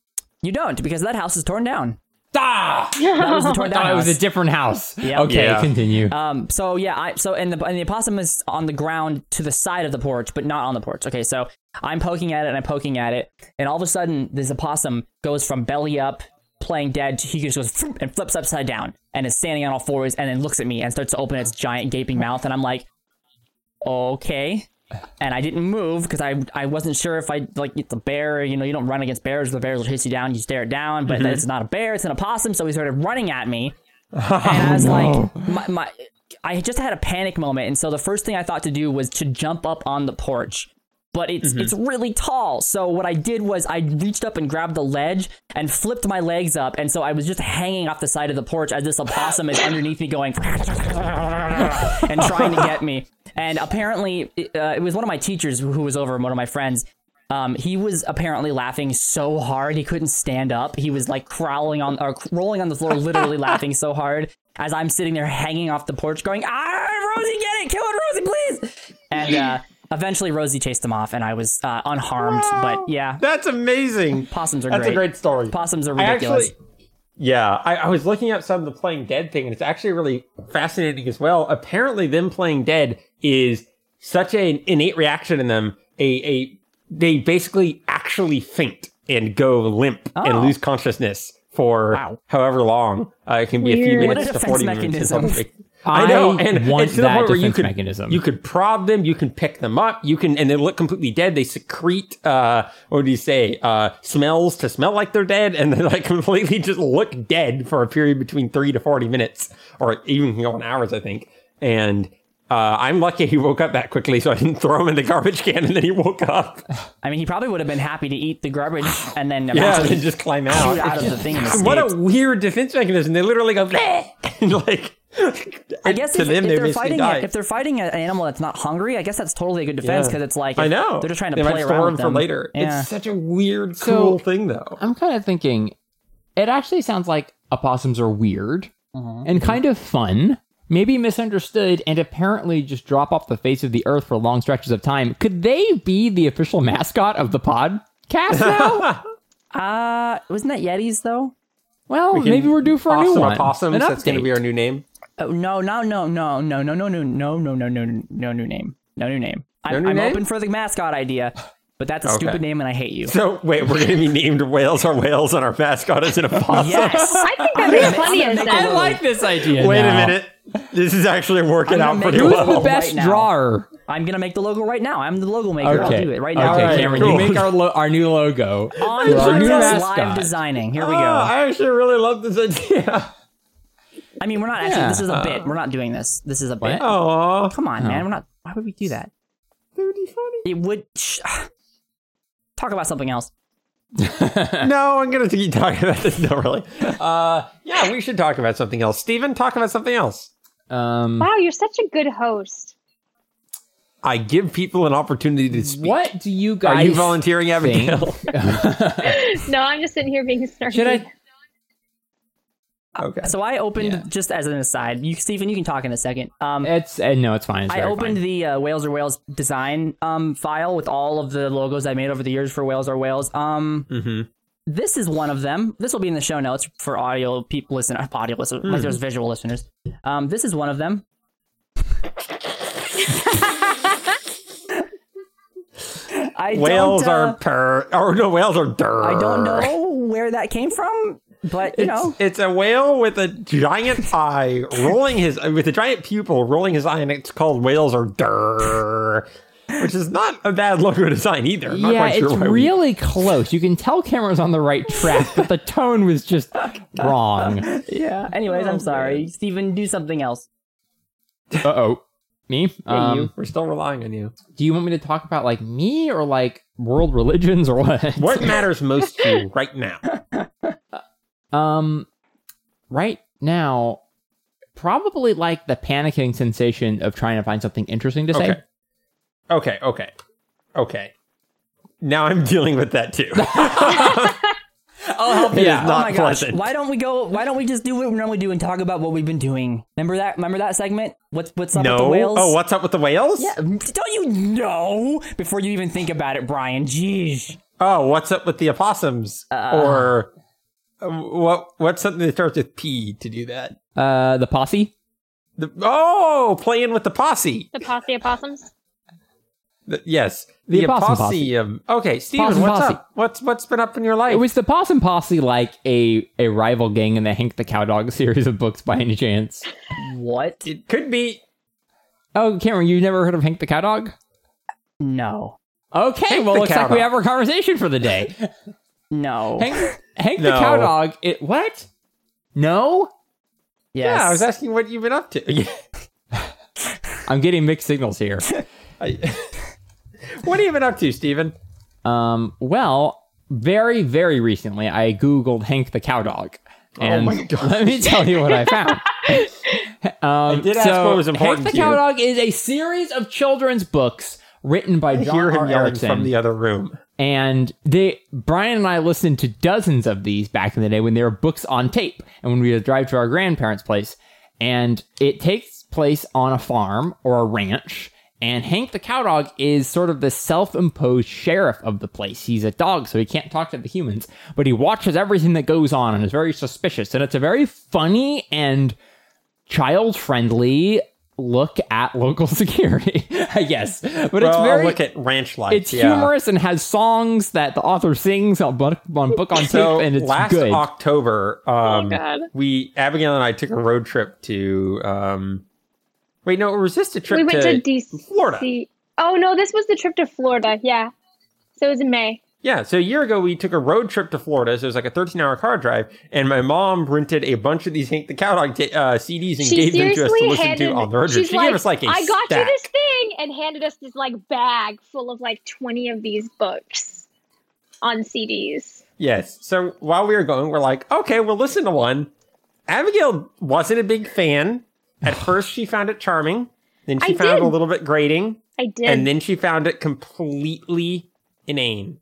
[SPEAKER 3] You don't because that house is torn down.
[SPEAKER 1] Ah! [LAUGHS]
[SPEAKER 3] That was the [LAUGHS] torn down
[SPEAKER 1] thought it was a different house.
[SPEAKER 3] Yep.
[SPEAKER 1] Okay,
[SPEAKER 2] Yeah.
[SPEAKER 1] continue.
[SPEAKER 3] Um, so yeah, I so and the and the opossum is on the ground to the side of the porch, but not on the porch. Okay, so I'm poking at it and I'm poking at it, and all of a sudden this opossum goes from belly up, playing dead, to he just goes [LAUGHS] and flips upside down and is standing on all fours and then looks at me and starts to open its giant gaping mouth, and I'm like, okay. And I didn't move because I I wasn't sure if I like the bear. You know, you don't run against bears. The bears will chase you down. You stare it down, but mm-hmm. it's not a bear. It's an opossum. So he started running at me, [LAUGHS] oh, and I was like, my, my, I just had a panic moment, and so the first thing I thought to do was to jump up on the porch. But it's it's really tall, so what I did was I reached up and grabbed the ledge and flipped my legs up, and so I was just hanging off the side of the porch as this opossum is underneath me going [LAUGHS] and trying to get me. And apparently, uh, it was one of my teachers who who was over, one of my friends. Um, he was apparently laughing so hard he couldn't stand up. He was like crawling on or rolling on the floor, literally [LAUGHS] laughing so hard as I'm sitting there hanging off the porch, going, "Ah, Rosie, get it, kill it, Rosie, please!" And [LAUGHS] uh, eventually, Rosie chased him off, and I was uh, unharmed. But yeah,
[SPEAKER 2] That's amazing.
[SPEAKER 3] possums are great.
[SPEAKER 2] That's
[SPEAKER 3] great.
[SPEAKER 2] a great story.
[SPEAKER 3] Possums are
[SPEAKER 2] I
[SPEAKER 3] ridiculous.
[SPEAKER 2] actually, yeah, I, I was looking up some of the playing dead thing, and it's actually really fascinating as well. Apparently, them playing dead is such an innate reaction in them. A, a they basically actually faint and go limp and
[SPEAKER 3] Oh.
[SPEAKER 2] lose consciousness for
[SPEAKER 3] Wow.
[SPEAKER 2] however long. Uh, it can be a few
[SPEAKER 4] Weird.
[SPEAKER 3] A
[SPEAKER 2] minutes to forty minutes.
[SPEAKER 3] mechanism.
[SPEAKER 2] Something. I know, and
[SPEAKER 1] want
[SPEAKER 2] it's to the point where you could
[SPEAKER 1] mechanism.
[SPEAKER 2] you could prod them, you can pick them up, you can, and they look completely dead. They secrete, uh, what do you say, uh, smells to smell like they're dead, and they like [LAUGHS] completely just look dead for a period between three to 40 minutes, or even you know, in hours, I think. And, uh, I'm lucky he woke up that quickly, so I didn't throw him in the garbage can, and then he woke up.
[SPEAKER 3] I mean, he probably would have been happy to eat the garbage [SIGHS] and then
[SPEAKER 2] Yeah, and
[SPEAKER 3] eventually
[SPEAKER 2] then just climb out.
[SPEAKER 3] out of the thing. [LAUGHS]
[SPEAKER 2] What a weird defense mechanism. They literally go, [LAUGHS] and like,
[SPEAKER 3] I guess
[SPEAKER 2] to
[SPEAKER 3] if,
[SPEAKER 2] them,
[SPEAKER 3] if
[SPEAKER 2] they
[SPEAKER 3] they're fighting
[SPEAKER 2] die.
[SPEAKER 3] a, if they're fighting an animal that's not hungry, I guess that's totally a good defense
[SPEAKER 2] Yeah.
[SPEAKER 3] because it's like
[SPEAKER 2] I know.
[SPEAKER 3] they're just trying to
[SPEAKER 2] they
[SPEAKER 3] play
[SPEAKER 2] might
[SPEAKER 3] around
[SPEAKER 2] store
[SPEAKER 3] with
[SPEAKER 2] them for
[SPEAKER 3] them.
[SPEAKER 2] later.
[SPEAKER 3] Yeah.
[SPEAKER 2] It's such a weird,
[SPEAKER 1] So-
[SPEAKER 2] cool thing, though.
[SPEAKER 1] I'm kind of thinking it actually sounds like opossums are weird and kind of fun, maybe misunderstood, and apparently just drop off the face of the earth for long stretches of time. Could they be the official mascot of the podcast [LAUGHS] now?
[SPEAKER 3] Uh, wasn't that Yetis though?
[SPEAKER 1] well,
[SPEAKER 2] can-
[SPEAKER 1] maybe we're due for a new
[SPEAKER 2] awesome
[SPEAKER 1] one.
[SPEAKER 2] opossums.
[SPEAKER 1] An
[SPEAKER 2] That's going to be our new name.
[SPEAKER 3] Oh no, no, no, no, no, no, no, no, no, no, no, no, no new name. No new name. I'm,
[SPEAKER 2] new
[SPEAKER 3] I'm
[SPEAKER 2] name?
[SPEAKER 3] open for the mascot idea, but that's a
[SPEAKER 2] Okay.
[SPEAKER 3] stupid name and I hate you.
[SPEAKER 2] So wait, we're going to be named whales are whales, and our mascot is an opossum.
[SPEAKER 3] Yes.
[SPEAKER 4] I think that'd be funny as
[SPEAKER 1] I like this idea.
[SPEAKER 2] Wait
[SPEAKER 1] now.
[SPEAKER 2] a minute. This is actually working out pretty
[SPEAKER 3] make-
[SPEAKER 1] Who's
[SPEAKER 2] well.
[SPEAKER 1] the best
[SPEAKER 3] Right
[SPEAKER 1] drawer?
[SPEAKER 3] I'm gonna make the logo right now. I'm the logo maker.
[SPEAKER 1] Okay,
[SPEAKER 3] I'll do it right now.
[SPEAKER 1] Okay,
[SPEAKER 2] Alright,
[SPEAKER 1] Cameron,
[SPEAKER 2] cool.
[SPEAKER 1] you make our lo- our new logo.
[SPEAKER 3] On
[SPEAKER 1] for our new mascot.
[SPEAKER 3] live designing. Here we
[SPEAKER 2] Oh,
[SPEAKER 3] go.
[SPEAKER 2] I actually really love this idea.
[SPEAKER 3] I mean, we're not actually.
[SPEAKER 1] Yeah.
[SPEAKER 3] This is a bit. We're not doing this. This is a bit.
[SPEAKER 2] Oh,
[SPEAKER 3] Come on, man. We're not. Why would we do that?
[SPEAKER 2] that would be funny.
[SPEAKER 3] It would. Sh- [SIGHS] talk about something else. [LAUGHS] [LAUGHS]
[SPEAKER 2] No, I'm going to keep talking about this. [LAUGHS] No, really. Uh, yeah, we should talk about something else. Steven, talk about something else.
[SPEAKER 1] Um,
[SPEAKER 4] Wow, you're such a good host.
[SPEAKER 2] I give people an opportunity to speak.
[SPEAKER 1] what do you guys?
[SPEAKER 2] Are you volunteering,
[SPEAKER 1] think?
[SPEAKER 2] Abigail?
[SPEAKER 4] No, I'm just sitting here being snarky.
[SPEAKER 1] Should I?
[SPEAKER 2] Okay.
[SPEAKER 3] So I opened
[SPEAKER 1] Yeah.
[SPEAKER 3] just as an aside. You, Stephen, you can talk in a second. Um,
[SPEAKER 1] It's uh, no, it's fine. It's
[SPEAKER 3] I opened
[SPEAKER 1] fine.
[SPEAKER 3] the uh, Whales Are Whales design um, file with all of the logos I made over the years for Whales Are Whales. Um,
[SPEAKER 2] Mhm.
[SPEAKER 3] This is one of them. This will be in the show notes for audio people listen audio listeners like there's visual listeners. Um, this is one of them. [LAUGHS] I
[SPEAKER 2] Whales
[SPEAKER 3] don't, uh,
[SPEAKER 2] are per. Or no, whales are der.
[SPEAKER 3] I don't know where that came from, but you
[SPEAKER 2] It's,
[SPEAKER 3] know,
[SPEAKER 2] it's a whale with a giant eye rolling his with a giant pupil rolling his eye, and it's called whales are der, which is not a bad logo design either. I'm not
[SPEAKER 1] yeah,
[SPEAKER 2] quite sure
[SPEAKER 1] it's
[SPEAKER 2] why we-
[SPEAKER 1] really close. You can tell camera's on the right track, but the tone was just [LAUGHS] wrong.
[SPEAKER 3] yeah. Anyways, I'm sorry, Stephen. Do something else.
[SPEAKER 1] Uh oh, me?
[SPEAKER 3] Yeah,
[SPEAKER 1] Um,
[SPEAKER 3] you.
[SPEAKER 2] We're still relying on you.
[SPEAKER 1] Do you want me to talk about like me or like world religions or what?
[SPEAKER 2] What matters most to you right now? [LAUGHS]
[SPEAKER 1] Um, right now, probably like the panicking sensation of trying to find something interesting to say.
[SPEAKER 2] Okay. Okay. Okay. Okay. Now I'm dealing with that too. [LAUGHS]
[SPEAKER 1] I'll help [LAUGHS]
[SPEAKER 2] It is
[SPEAKER 1] Yeah.
[SPEAKER 3] oh
[SPEAKER 2] not
[SPEAKER 3] my gosh! Why don't we go? Why don't we just do what we normally do and talk about what we've been doing? Remember that? Remember that segment? What's what's up with the whales?
[SPEAKER 2] Oh, what's up with the whales?
[SPEAKER 3] Yeah, don't you know before you even think about it, Brian? Jeez.
[SPEAKER 2] Oh, what's up with the opossums? or uh, what? What's something that starts with P to do that?
[SPEAKER 1] Uh, the posse.
[SPEAKER 2] The, oh, playing with the posse.
[SPEAKER 4] The posse opossums.
[SPEAKER 2] The- yes, the,
[SPEAKER 1] The opossum posse.
[SPEAKER 2] posse. Um, okay, Steven,
[SPEAKER 1] Possum
[SPEAKER 2] what's
[SPEAKER 1] posse.
[SPEAKER 2] up? What's what's been up in your life?
[SPEAKER 1] It was the Possum Posse, like a a rival gang in the Hank the Cowdog [LAUGHS] series of books, by any chance?
[SPEAKER 3] What?
[SPEAKER 2] it could be.
[SPEAKER 1] Oh, Cameron, you've never heard of Hank the Cowdog?
[SPEAKER 3] No.
[SPEAKER 1] Okay,
[SPEAKER 2] Hank
[SPEAKER 1] well,
[SPEAKER 2] the
[SPEAKER 1] looks like we have our conversation for the day. [LAUGHS]
[SPEAKER 3] No.
[SPEAKER 1] Hank, Hank the
[SPEAKER 2] No.
[SPEAKER 1] Cowdog. It what? No,
[SPEAKER 3] yes.
[SPEAKER 2] Yeah, I was asking what you've been up to. [LAUGHS]
[SPEAKER 1] I'm getting mixed signals here. [LAUGHS] [LAUGHS]
[SPEAKER 2] What have you been up to, Steven?
[SPEAKER 1] Um, well, very, very recently, I googled Hank the Cowdog, and
[SPEAKER 2] my gosh.
[SPEAKER 1] let me tell you what I found. um,
[SPEAKER 2] did ask
[SPEAKER 1] so
[SPEAKER 2] what was important
[SPEAKER 1] Hank the
[SPEAKER 2] to you.
[SPEAKER 1] Cowdog is a series of children's books written by
[SPEAKER 2] I
[SPEAKER 1] John
[SPEAKER 2] hear him
[SPEAKER 1] R. Erickson.
[SPEAKER 2] from the other room.
[SPEAKER 1] And they, Brian and I listened to dozens of these back in the day when they were books on tape and when we would drive to our grandparents' place. And it takes place on a farm or a ranch. And Hank the Cowdog is sort of the self imposed sheriff of the place. He's a dog, so he can't talk to the humans, but he watches everything that goes on and is very suspicious. And it's a very funny and child friendly look at local [LAUGHS] security, [LAUGHS] I guess. But it's
[SPEAKER 2] well, I'll
[SPEAKER 1] very
[SPEAKER 2] look at ranch life.
[SPEAKER 1] it's
[SPEAKER 2] yeah.
[SPEAKER 1] humorous and has songs that the author sings on book on, book on
[SPEAKER 2] So
[SPEAKER 1] tape, and it's
[SPEAKER 2] last
[SPEAKER 1] good.
[SPEAKER 2] October, um,
[SPEAKER 4] Oh, God.
[SPEAKER 2] we Abigail and I took a road trip to. Um, wait, no, it was just a trip
[SPEAKER 4] we went to, DC.
[SPEAKER 2] Florida.
[SPEAKER 4] Oh no, this was the trip to Florida. Yeah. So it was in May.
[SPEAKER 2] Yeah, so a year ago we took a road trip to Florida. So it was like a 13 hour car drive, and my mom rented a bunch of these Hank the Cowdog ta- uh, CDs and
[SPEAKER 4] She
[SPEAKER 2] gave them to us to listen
[SPEAKER 4] handed.
[SPEAKER 2] to on the road trip. She
[SPEAKER 4] like,
[SPEAKER 2] gave us like a
[SPEAKER 4] I got
[SPEAKER 2] stack.
[SPEAKER 4] you this thing, and handed us this like bag full of like twenty of these books on CDs.
[SPEAKER 2] Yes. So while we were going, we're like, okay, we'll listen to one. Abigail wasn't a big fan. At [SIGHS] first, she found it charming. Then she
[SPEAKER 4] I
[SPEAKER 2] found it a little bit grating.
[SPEAKER 4] I did.
[SPEAKER 2] And then she found it completely inane.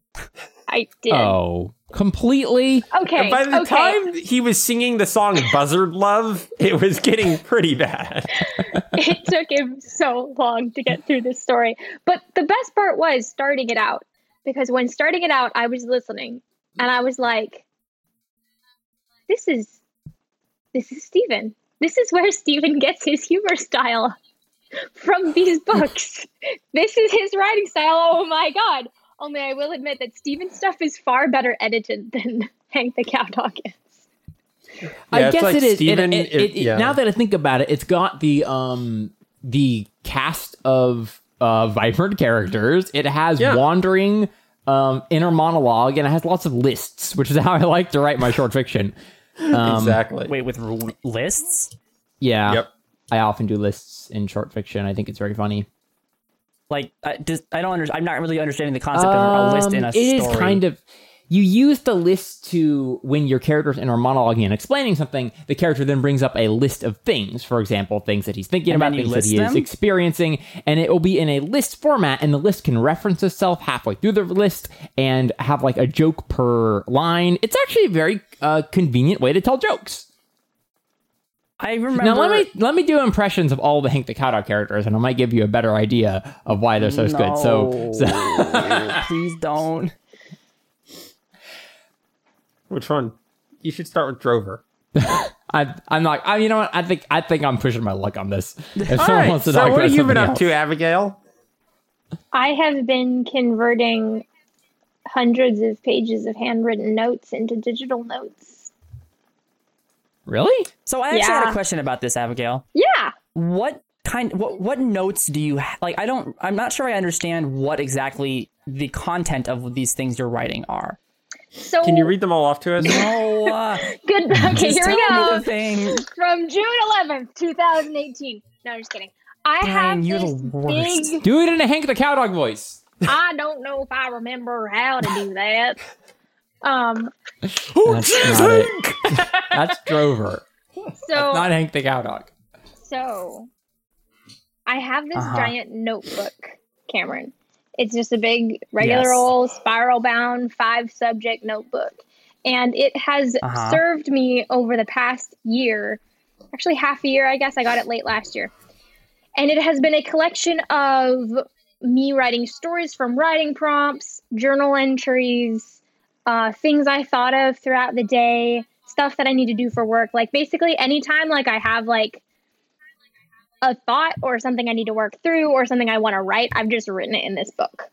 [SPEAKER 4] I did.
[SPEAKER 1] oh, completely.
[SPEAKER 4] Okay.
[SPEAKER 2] And by the
[SPEAKER 4] okay.
[SPEAKER 2] time he was singing the song Buzzard Love, it was getting pretty bad. [LAUGHS]
[SPEAKER 4] it took him so long to get through this story. But the best part was starting it out because when starting it out, I was listening and I was like, "This is this is Stephen. This is where Stephen gets his humor style [LAUGHS] from these books. this is his writing style. Oh my god!" Only I will admit that Stephen's stuff is far better edited than [LAUGHS] Hank the Cowdog is.
[SPEAKER 1] I guess
[SPEAKER 2] like
[SPEAKER 1] it is. It-
[SPEAKER 2] Steven-
[SPEAKER 1] it-
[SPEAKER 2] it-
[SPEAKER 1] it-
[SPEAKER 2] yeah.
[SPEAKER 1] Now that I think about it, it's got the um the cast of uh vibrant characters. It has
[SPEAKER 2] Yeah.
[SPEAKER 1] wandering um inner monologue, and it has lots of lists, which is [LAUGHS] how I like to write my short fiction. Um,
[SPEAKER 2] exactly.
[SPEAKER 3] Wait, with r- lists?
[SPEAKER 1] Yeah.
[SPEAKER 2] Yep.
[SPEAKER 1] I often do lists in short fiction. I think it's very funny.
[SPEAKER 3] Like, I, just, I don't understand. I'm not really understanding the concept of a list in a
[SPEAKER 1] Um, It
[SPEAKER 3] story.
[SPEAKER 1] is kind of you use the list to when your character's in or monologuing and explaining something, the character then brings up a list of things. For example, things that he's thinking
[SPEAKER 3] And
[SPEAKER 1] about, things that he is experiencing, and it will be in a list format, and the list can reference itself halfway through the list and have like a joke per line. It's actually a very uh, convenient way to tell jokes.
[SPEAKER 3] I remember.
[SPEAKER 1] Now let me let me do impressions of all the Hank the Cowdog characters, and I might give you a better idea of why they're so good. So, so [LAUGHS]
[SPEAKER 3] please don't.
[SPEAKER 2] Which one? You should start with Drover. [LAUGHS]
[SPEAKER 1] I I'm not. I you know what? I think I think I'm pushing my luck on this. If
[SPEAKER 2] All
[SPEAKER 1] someone
[SPEAKER 2] right.
[SPEAKER 1] wants to
[SPEAKER 2] So
[SPEAKER 1] talk
[SPEAKER 2] what have you been
[SPEAKER 1] something
[SPEAKER 2] up to, Abigail?
[SPEAKER 4] I have been converting hundreds of pages of handwritten notes into digital notes.
[SPEAKER 1] Really?
[SPEAKER 3] So I actually had a question about this, Abigail.
[SPEAKER 4] Yeah.
[SPEAKER 3] What kind? What what notes do you ha- like? I don't. I'm not sure I understand what exactly the content of these things you're writing are.
[SPEAKER 4] So
[SPEAKER 2] Can you read them all off to us?
[SPEAKER 3] Oh, [LAUGHS] uh,
[SPEAKER 4] good? Okay,
[SPEAKER 3] just
[SPEAKER 4] here we
[SPEAKER 3] tell me
[SPEAKER 4] go.
[SPEAKER 3] the thing.
[SPEAKER 4] From June 11th, 2018. No, I'm just kidding. I
[SPEAKER 3] Dang,
[SPEAKER 4] have
[SPEAKER 3] you're
[SPEAKER 4] this
[SPEAKER 3] the worst.
[SPEAKER 4] big.
[SPEAKER 1] Do it in a Hank the Cowdog voice.
[SPEAKER 4] I don't know if I remember how to do that. [LAUGHS] Um.
[SPEAKER 1] That's not it. That's Drover.
[SPEAKER 4] So
[SPEAKER 1] Not Hank the Cowdog.
[SPEAKER 4] So, I have this
[SPEAKER 3] Uh-huh.
[SPEAKER 4] giant notebook, Cameron. It's just a big, regular
[SPEAKER 3] Yes.
[SPEAKER 4] old spiral bound five subject notebook. And it has
[SPEAKER 3] Uh-huh.
[SPEAKER 4] served me over the past year, actually, half a year, I guess. I got it late last year. And it has been a collection of me writing stories from writing prompts, journal entries, uh, things I thought of throughout the day, stuff that I need to do for work. Like basically anytime like I have like a thought or something I need to work through or something I want to write, I've just written it in this book.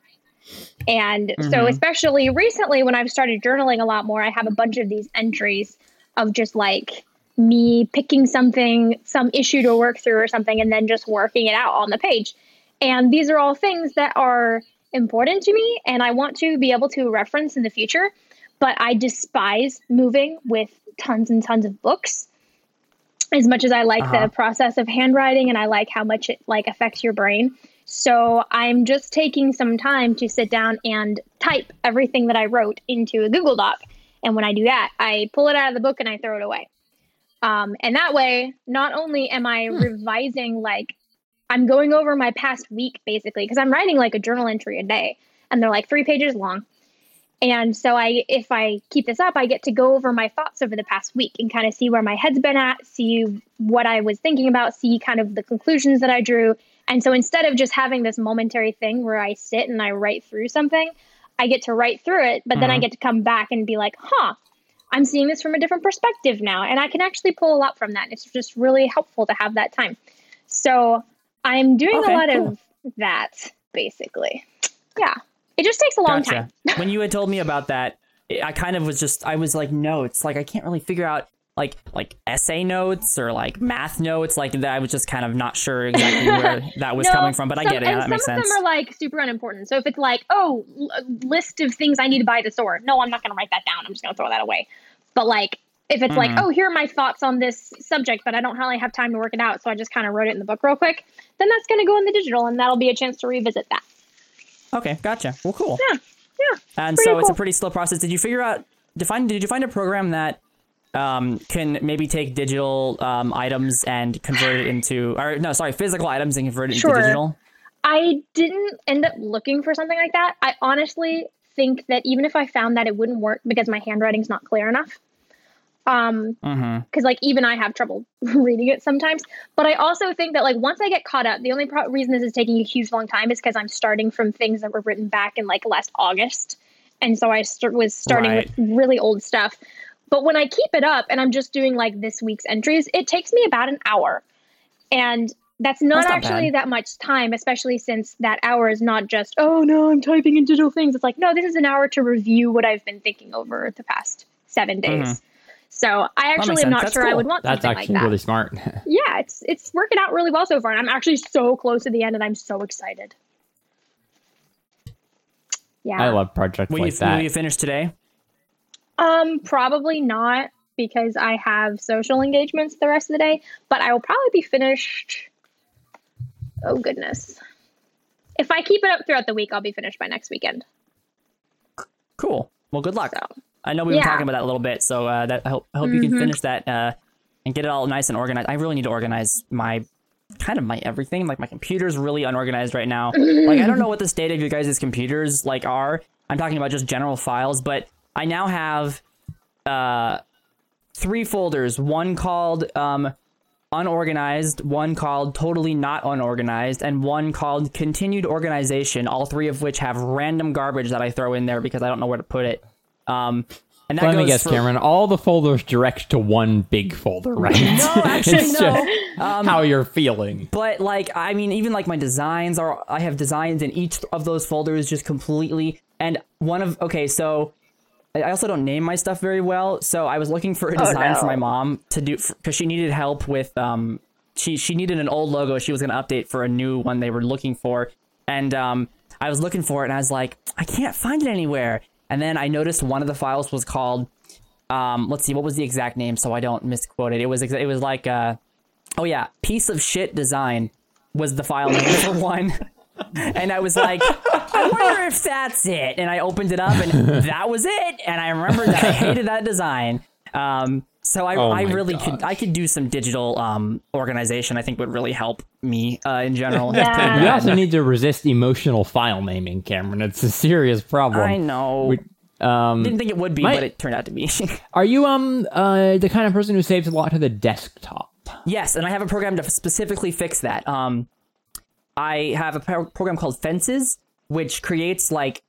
[SPEAKER 4] And so
[SPEAKER 3] Mhm.
[SPEAKER 4] especially recently when I've started journaling a lot more, I have a bunch of these entries of just like me picking something, some issue to work through or something, and then just working it out on the page. And these are all things that are important to me and I want to be able to reference in the future. But I despise moving with tons and tons of books. As much as I like
[SPEAKER 3] Uh-huh.
[SPEAKER 4] the process of handwriting and I like how much it like affects your brain. So I'm just taking some time to sit down and type everything that I wrote into a Google Doc. And when I do that, I pull it out of the book and I throw it away. Um, and that way, not only am I revising, like, I'm going over my past week basically, because I'm writing like a journal entry a day and they're like three pages long. And so I if I keep this up, I get to go over my thoughts over the past week and kind of see where my head's been at, see what I was thinking about, see kind of the conclusions that I drew. And so instead of just having this momentary thing where I sit and I write through something, I get to write through it, but then I mm-hmm. get to come back and be like, huh, I'm seeing this from a different perspective now. And I can actually pull a lot from that. It's just really helpful to have that time. So I'm doing
[SPEAKER 3] Okay,
[SPEAKER 4] a lot
[SPEAKER 3] cool.
[SPEAKER 4] of that basically. Yeah. It just takes a long
[SPEAKER 3] Gotcha.
[SPEAKER 4] time. [LAUGHS]
[SPEAKER 3] when you had told me about that, I kind of was just I was like notes, like I can't really figure out like like essay notes or like math notes, like that. I was just kind of not sure exactly [LAUGHS] where that was
[SPEAKER 4] No,
[SPEAKER 3] coming from, but I
[SPEAKER 4] some-
[SPEAKER 3] get it.
[SPEAKER 4] And
[SPEAKER 3] that makes
[SPEAKER 4] some
[SPEAKER 3] sense.
[SPEAKER 4] of them are like super unimportant. So if it's like, oh, l- list of things I need to buy at the store, no, I'm not going to write that down. I'm just going to throw that away. But like, if it's like,
[SPEAKER 3] Mhm.
[SPEAKER 4] oh, here are my thoughts on this subject, but I don't really have time to work it out, so I just kind of wrote it in the book real quick, then that's going to go in the digital, and that'll be a chance to revisit that.
[SPEAKER 3] Okay, gotcha. Well, cool.
[SPEAKER 4] Yeah, yeah.
[SPEAKER 3] And so it's a pretty slow process. Did you figure out? Define? Did you find a program that um, can maybe take digital um, items and convert it into, or no, sorry, physical items and convert it
[SPEAKER 4] Sure.
[SPEAKER 3] into digital?
[SPEAKER 4] I didn't end up looking for something like that. I honestly think that even if I found that it wouldn't work because my handwriting's not clear enough. Um,
[SPEAKER 3] Mm-hmm.
[SPEAKER 4] because like even I have trouble [LAUGHS] reading it sometimes. But I also think that like once I get caught up, the only pro- reason this is taking a huge long time is because I'm starting from things that were written back in like last August, and so I st- was starting
[SPEAKER 3] Right.
[SPEAKER 4] with really old stuff. But when I keep it up and I'm just doing like this week's entries, it takes me about an hour, and that's not
[SPEAKER 3] That's not
[SPEAKER 4] actually
[SPEAKER 3] bad.
[SPEAKER 4] that much time, especially since that hour is not just oh no, I'm typing in digital things. It's like no, this is an hour to review what I've been thinking over the past seven days.
[SPEAKER 3] Mhm.
[SPEAKER 4] So I actually am not
[SPEAKER 3] That's
[SPEAKER 4] sure I would want
[SPEAKER 1] That's
[SPEAKER 4] something
[SPEAKER 1] actually
[SPEAKER 4] like that.
[SPEAKER 1] really smart. [LAUGHS]
[SPEAKER 4] Yeah, it's it's working out really well so far, and I'm actually so close to the end, and I'm so excited. Yeah,
[SPEAKER 1] I love projects
[SPEAKER 3] Will
[SPEAKER 1] like
[SPEAKER 3] you
[SPEAKER 1] that.
[SPEAKER 3] will you finish today?
[SPEAKER 4] um probably not because I have social engagements the rest of the day, but I will probably be finished. Oh goodness! If I keep it up throughout the week, I'll be finished by next weekend.
[SPEAKER 3] Cool. Well, good luck.
[SPEAKER 4] So,
[SPEAKER 3] I know we've been
[SPEAKER 4] Yeah.
[SPEAKER 3] talking about that a little bit, so uh, that I hope, I hope you can finish that uh, and get it all nice and organized. I really need to organize my kind of my everything. Like my computer's really unorganized right now. like I don't know what the state of your guys' computers like are. I'm talking about just general files, but I now have uh, three folders. One called um, unorganized, one called totally not unorganized, and one called continued organization. All three of which have random garbage that I throw in there because I don't know where to put it. Um, and that
[SPEAKER 1] Let me guess,
[SPEAKER 3] for-
[SPEAKER 1] Cameron. All the folders direct to one big folder, right?
[SPEAKER 3] No, [LAUGHS] actually,
[SPEAKER 1] It's
[SPEAKER 3] no.
[SPEAKER 1] just
[SPEAKER 3] Um,
[SPEAKER 1] how you're feeling.
[SPEAKER 3] But like, I mean, even like my designs are, I have designs in each of those folders just completely. And one of, okay, so I I also don't name my stuff very well. So I was looking for a design
[SPEAKER 4] no.
[SPEAKER 3] for my mom to do, because she needed help with, um, she, she needed an old logo she was going to update for a new one they were looking for. And, um, I was looking for it and I was like, I can't find it anywhere. And then I noticed one of the files was called, um, let's see, what was the exact name so I don't misquote it? It was, it was like, uh, oh yeah, piece of shit design was the file name for [LAUGHS] one. And I was like, I wonder if that's it. And I opened it up and that was it. And I remembered that I hated that design. Um, so I,
[SPEAKER 2] Oh
[SPEAKER 3] I
[SPEAKER 2] my
[SPEAKER 3] really could I could do some digital um, organization. I think would really help me uh, in general. [LAUGHS]
[SPEAKER 4] Yeah.
[SPEAKER 1] You also need to resist emotional file naming, Cameron. It's a serious problem.
[SPEAKER 3] I know.
[SPEAKER 1] Um,
[SPEAKER 3] Didn't think it would be,
[SPEAKER 1] my-
[SPEAKER 3] but it turned out to be. [LAUGHS]
[SPEAKER 1] are you um uh the kind of person who saves a lot to the desktop?
[SPEAKER 3] Yes, and I have a program to specifically fix that. Um, I have a pro- program called Fences, which creates like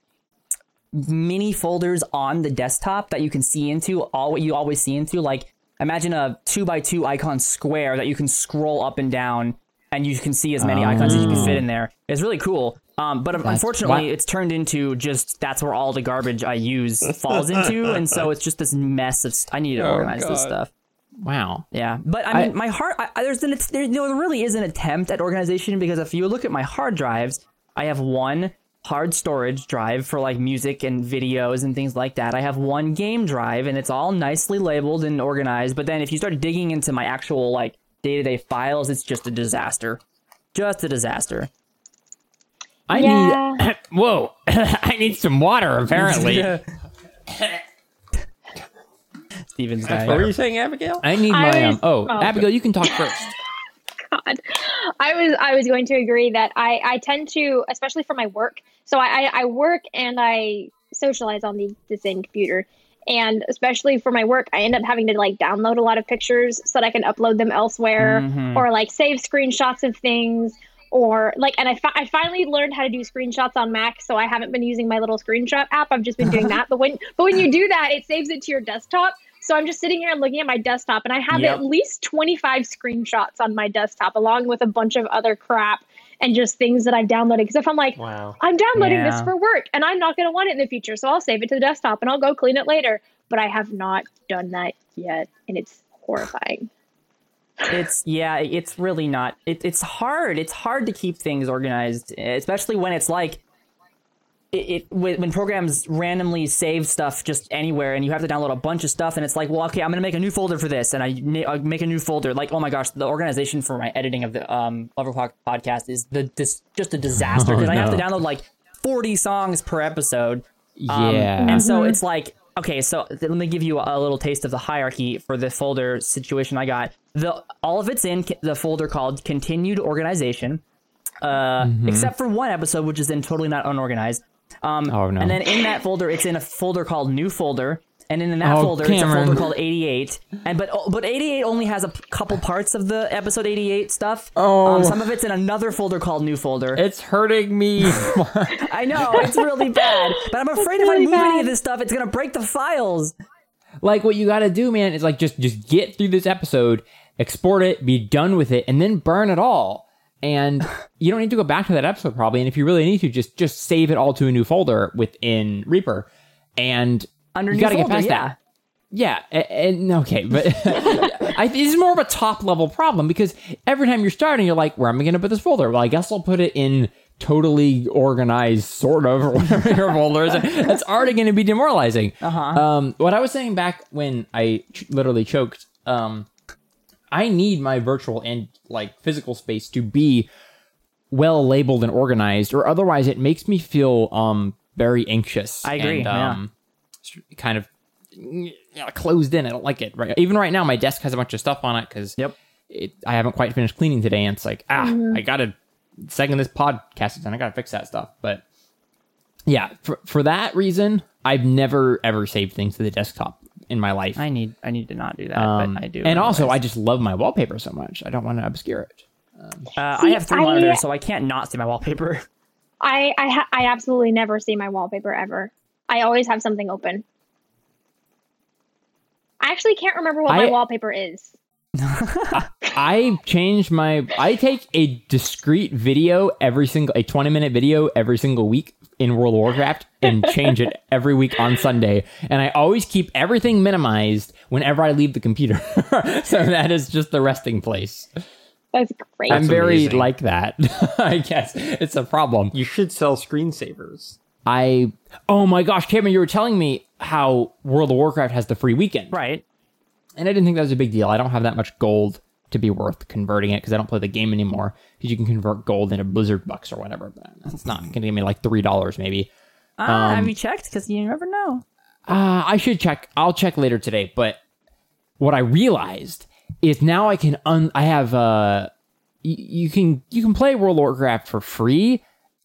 [SPEAKER 3] mini folders on the desktop that you can see into. All what you always see into. Like imagine a two by two icon square that you can scroll up and down, and you can see as many icons as you can fit in there. It's really cool. Um, but unfortunately,
[SPEAKER 1] wha-
[SPEAKER 3] it's turned into just that's where all the garbage I use falls into, [LAUGHS] and so it's just this mess of. St- I need to
[SPEAKER 2] Oh,
[SPEAKER 3] organize this stuff.
[SPEAKER 1] Wow.
[SPEAKER 3] Yeah, but I mean,
[SPEAKER 1] I-
[SPEAKER 3] my heart. I, there's an there, there really is an attempt at organization because if you look at my hard drives, I have one hard storage drive for like music and videos and things like that. I have one game drive, and it's all nicely labeled and organized. But then if you start digging into my actual like day to day files, it's just a disaster. Just a disaster.
[SPEAKER 1] I
[SPEAKER 4] Yeah.
[SPEAKER 1] need. [COUGHS] Whoa! [COUGHS] I need some water. Apparently, [LAUGHS]
[SPEAKER 3] Steven's
[SPEAKER 2] What
[SPEAKER 3] dying.
[SPEAKER 2] were you saying, Abigail?
[SPEAKER 1] I need
[SPEAKER 4] I
[SPEAKER 1] my
[SPEAKER 4] was-
[SPEAKER 1] um. Oh,
[SPEAKER 4] oh.
[SPEAKER 1] Abigail, you can talk first.
[SPEAKER 4] Was I was going to agree that I I tend to especially for my work. So I I, I work and I socialize on the, the same computer. And especially for my work, I end up having to like download a lot of pictures so that I can upload them elsewhere
[SPEAKER 3] Mhm.
[SPEAKER 4] or like save screenshots of things or like and I, fi- I finally learned how to do screenshots on Mac so I haven't been using my little screenshot app I've just been doing [LAUGHS] that but when but when you do that it saves it to your desktop so I'm just sitting here and looking at my desktop and I have
[SPEAKER 3] Yep.
[SPEAKER 4] at least 25 screenshots on my desktop along with a bunch of other crap and just things that I've downloaded because if I'm like
[SPEAKER 2] Wow.
[SPEAKER 4] I'm downloading this for work and I'm not going to want it in the future so I'll save it to the desktop and I'll go clean it later but I have not done that yet and it's horrifying
[SPEAKER 3] it's yeah it's really not it, it's hard it's hard to keep things organized especially when it's like it, it when, when programs randomly save stuff just anywhere and you have to download a bunch of stuff and it's like well okay i'm gonna make a new folder for this and i, I make a new folder like oh my gosh the organization for my editing of the um Loverclock podcast is the this just a disaster
[SPEAKER 1] Oh, [LAUGHS]
[SPEAKER 3] because i have to download like 40 songs per episode um,
[SPEAKER 1] Yeah.
[SPEAKER 3] And so it's like, okay, so th- let me give you a little taste of the hierarchy for the folder situation I got. The all of it's in c- the folder called continued organization, uh,
[SPEAKER 1] Mm-hmm.
[SPEAKER 3] except for one episode which is in totally not unorganized. Um,
[SPEAKER 1] Oh, no.
[SPEAKER 3] And then in that folder, it's in a folder called new folder. And in that
[SPEAKER 1] Oh,
[SPEAKER 3] folder, it's a folder called 88. And but oh, but 88 only has a p- couple parts of the episode 88 stuff.
[SPEAKER 1] Oh.
[SPEAKER 3] Um, some of it's in another folder called new folder.
[SPEAKER 1] It's hurting me. [LAUGHS]
[SPEAKER 3] I know it's really bad, but I'm afraid if I
[SPEAKER 4] really
[SPEAKER 3] move any of this stuff, it's gonna break the files.
[SPEAKER 1] like what you got to do, man, is like just just get through this episode, export it, be done with it, and then burn it all. And you don't need to go back to that episode probably. And if you really need to, just just save it all to a new folder within Reaper, and
[SPEAKER 3] Under
[SPEAKER 1] you got to get past
[SPEAKER 3] yeah.
[SPEAKER 1] that. Yeah, a- and okay, but [LAUGHS] I, this is more of a top level problem because every time you're starting, you're like, where am I going to put this folder? Well, I guess I'll put it in totally organized, sort of, or [LAUGHS] whatever your folder is. That's already going to be demoralizing.
[SPEAKER 3] Uh-huh.
[SPEAKER 1] Um, what I was saying back when I ch- literally choked, um, I need my virtual and like physical space to be well labeled and organized, or otherwise it makes me feel um very anxious.
[SPEAKER 3] I agree,
[SPEAKER 1] And,
[SPEAKER 3] yeah.
[SPEAKER 1] um, kind of you know, closed in. I don't like it. Right, even right now, my desk has a bunch of stuff on it because
[SPEAKER 3] Yep.
[SPEAKER 1] it, I haven't quite finished cleaning today, and it's like ah, I gotta second this podcast is done. I gotta fix that stuff. But yeah, for for that reason, I've never ever saved things to the desktop in my life.
[SPEAKER 3] I need I need to not do that,
[SPEAKER 1] Um,
[SPEAKER 3] but I do.
[SPEAKER 1] and also, I just love my wallpaper so much. I don't want to obscure it.
[SPEAKER 3] uh, I have three
[SPEAKER 4] I-
[SPEAKER 3] monitors, so I can't not see my wallpaper. [LAUGHS]
[SPEAKER 4] I I, ha- I absolutely never see my wallpaper ever. I always have something open. I actually can't remember what
[SPEAKER 1] I-
[SPEAKER 4] my wallpaper is. [LAUGHS]
[SPEAKER 1] I change my. I take a discrete video every single, a twenty minute video every single week in World of Warcraft, and change it [LAUGHS] every week on Sunday. And I always keep everything minimized whenever I leave the computer. [LAUGHS] so that is just the resting place.
[SPEAKER 4] That's great.
[SPEAKER 1] I'm very
[SPEAKER 2] amazing.
[SPEAKER 1] like that. [LAUGHS] I guess it's a problem.
[SPEAKER 2] You should sell screensavers.
[SPEAKER 1] I. Oh my gosh, Cameron, you were telling me how World of Warcraft has the free weekend.
[SPEAKER 3] right.
[SPEAKER 1] And I didn't think that was a big deal. I don't have that much gold to be worth converting it because I don't play the game anymore. Because you can convert gold into Blizzard bucks or whatever. But it's not going to give me like three dollars maybe.
[SPEAKER 3] Uh, have you checked? Because you never know.
[SPEAKER 1] Uh, I should check. I'll check later today. But what I realized is now I can un. I have uh, y- you can you can play World of Warcraft for free,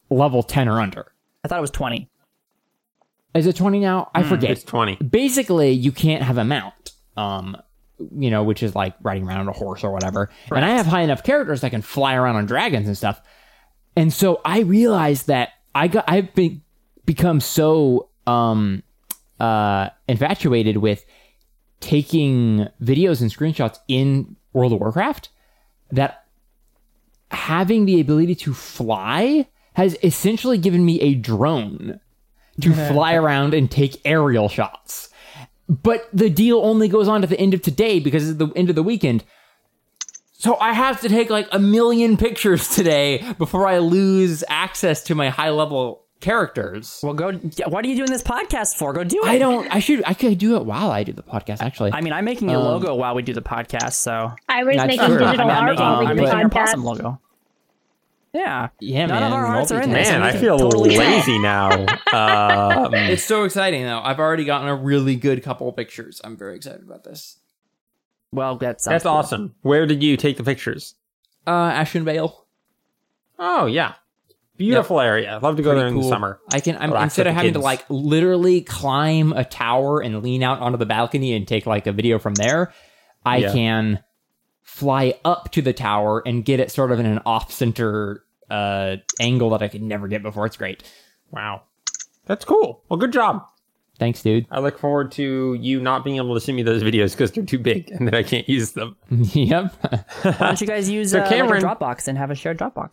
[SPEAKER 1] level ten or under.
[SPEAKER 3] I thought it was twenty.
[SPEAKER 1] Is it twenty now? I forget.
[SPEAKER 2] It's 20.
[SPEAKER 1] basically you can't have a mount um you know which is like riding around on a horse or whatever. And i have high enough characters that can fly around on dragons and stuff. And so i realized that i got i've been become so um uh infatuated with taking videos and screenshots in world of warcraft that having the ability to fly has essentially given me a drone to [LAUGHS] fly around and take aerial shots. But the deal only goes on to the end of today because it's the end of the weekend. So I have to take like a million [LAUGHS] pictures today before I lose access to my high level characters.
[SPEAKER 3] Well, go. yeah, What are you doing this podcast for? Go do it.
[SPEAKER 1] I don't I should I could do it while I do the podcast actually.
[SPEAKER 3] I mean, I'm making a um, logo while we do the podcast, so
[SPEAKER 4] I was
[SPEAKER 1] That's
[SPEAKER 4] making
[SPEAKER 1] true.
[SPEAKER 4] digital
[SPEAKER 1] I
[SPEAKER 3] I'm
[SPEAKER 1] mean,
[SPEAKER 4] art
[SPEAKER 3] making,
[SPEAKER 4] while we
[SPEAKER 3] I'm
[SPEAKER 4] do
[SPEAKER 3] making
[SPEAKER 4] the
[SPEAKER 3] an
[SPEAKER 4] podcast.
[SPEAKER 3] logo. Yeah,
[SPEAKER 1] yeah,
[SPEAKER 3] none
[SPEAKER 1] man.
[SPEAKER 3] of our hearts are in there.
[SPEAKER 1] multitasking.
[SPEAKER 3] so
[SPEAKER 2] Man, I feel
[SPEAKER 3] totally tell.
[SPEAKER 2] lazy now. [LAUGHS] Um,
[SPEAKER 1] It's so exciting though. I've already gotten a really good couple of pictures. I'm very excited about this.
[SPEAKER 3] Well, that
[SPEAKER 2] that's
[SPEAKER 3] cool.
[SPEAKER 2] awesome. Where did you take the pictures?
[SPEAKER 1] Uh Ashenvale.
[SPEAKER 2] Oh, yeah. Beautiful area. I'd love to go there in the summer.
[SPEAKER 1] I can. I'm,
[SPEAKER 2] Relax
[SPEAKER 1] instead of
[SPEAKER 2] the
[SPEAKER 1] having to like literally climb a tower and lean out onto the balcony and take like a video from there, I
[SPEAKER 2] Yeah.
[SPEAKER 1] can fly up to the tower and get it sort of in an off-center uh, angle that I could never get before. It's great.
[SPEAKER 2] Wow. That's cool. Well, good job.
[SPEAKER 1] Thanks, dude.
[SPEAKER 2] I look forward to you not being able to send me those videos because they're too big and then I can't use them. [LAUGHS]
[SPEAKER 1] yep.
[SPEAKER 3] Why don't you guys use
[SPEAKER 2] So
[SPEAKER 3] uh,
[SPEAKER 2] Cameron-
[SPEAKER 3] like a Dropbox and have a shared Dropbox?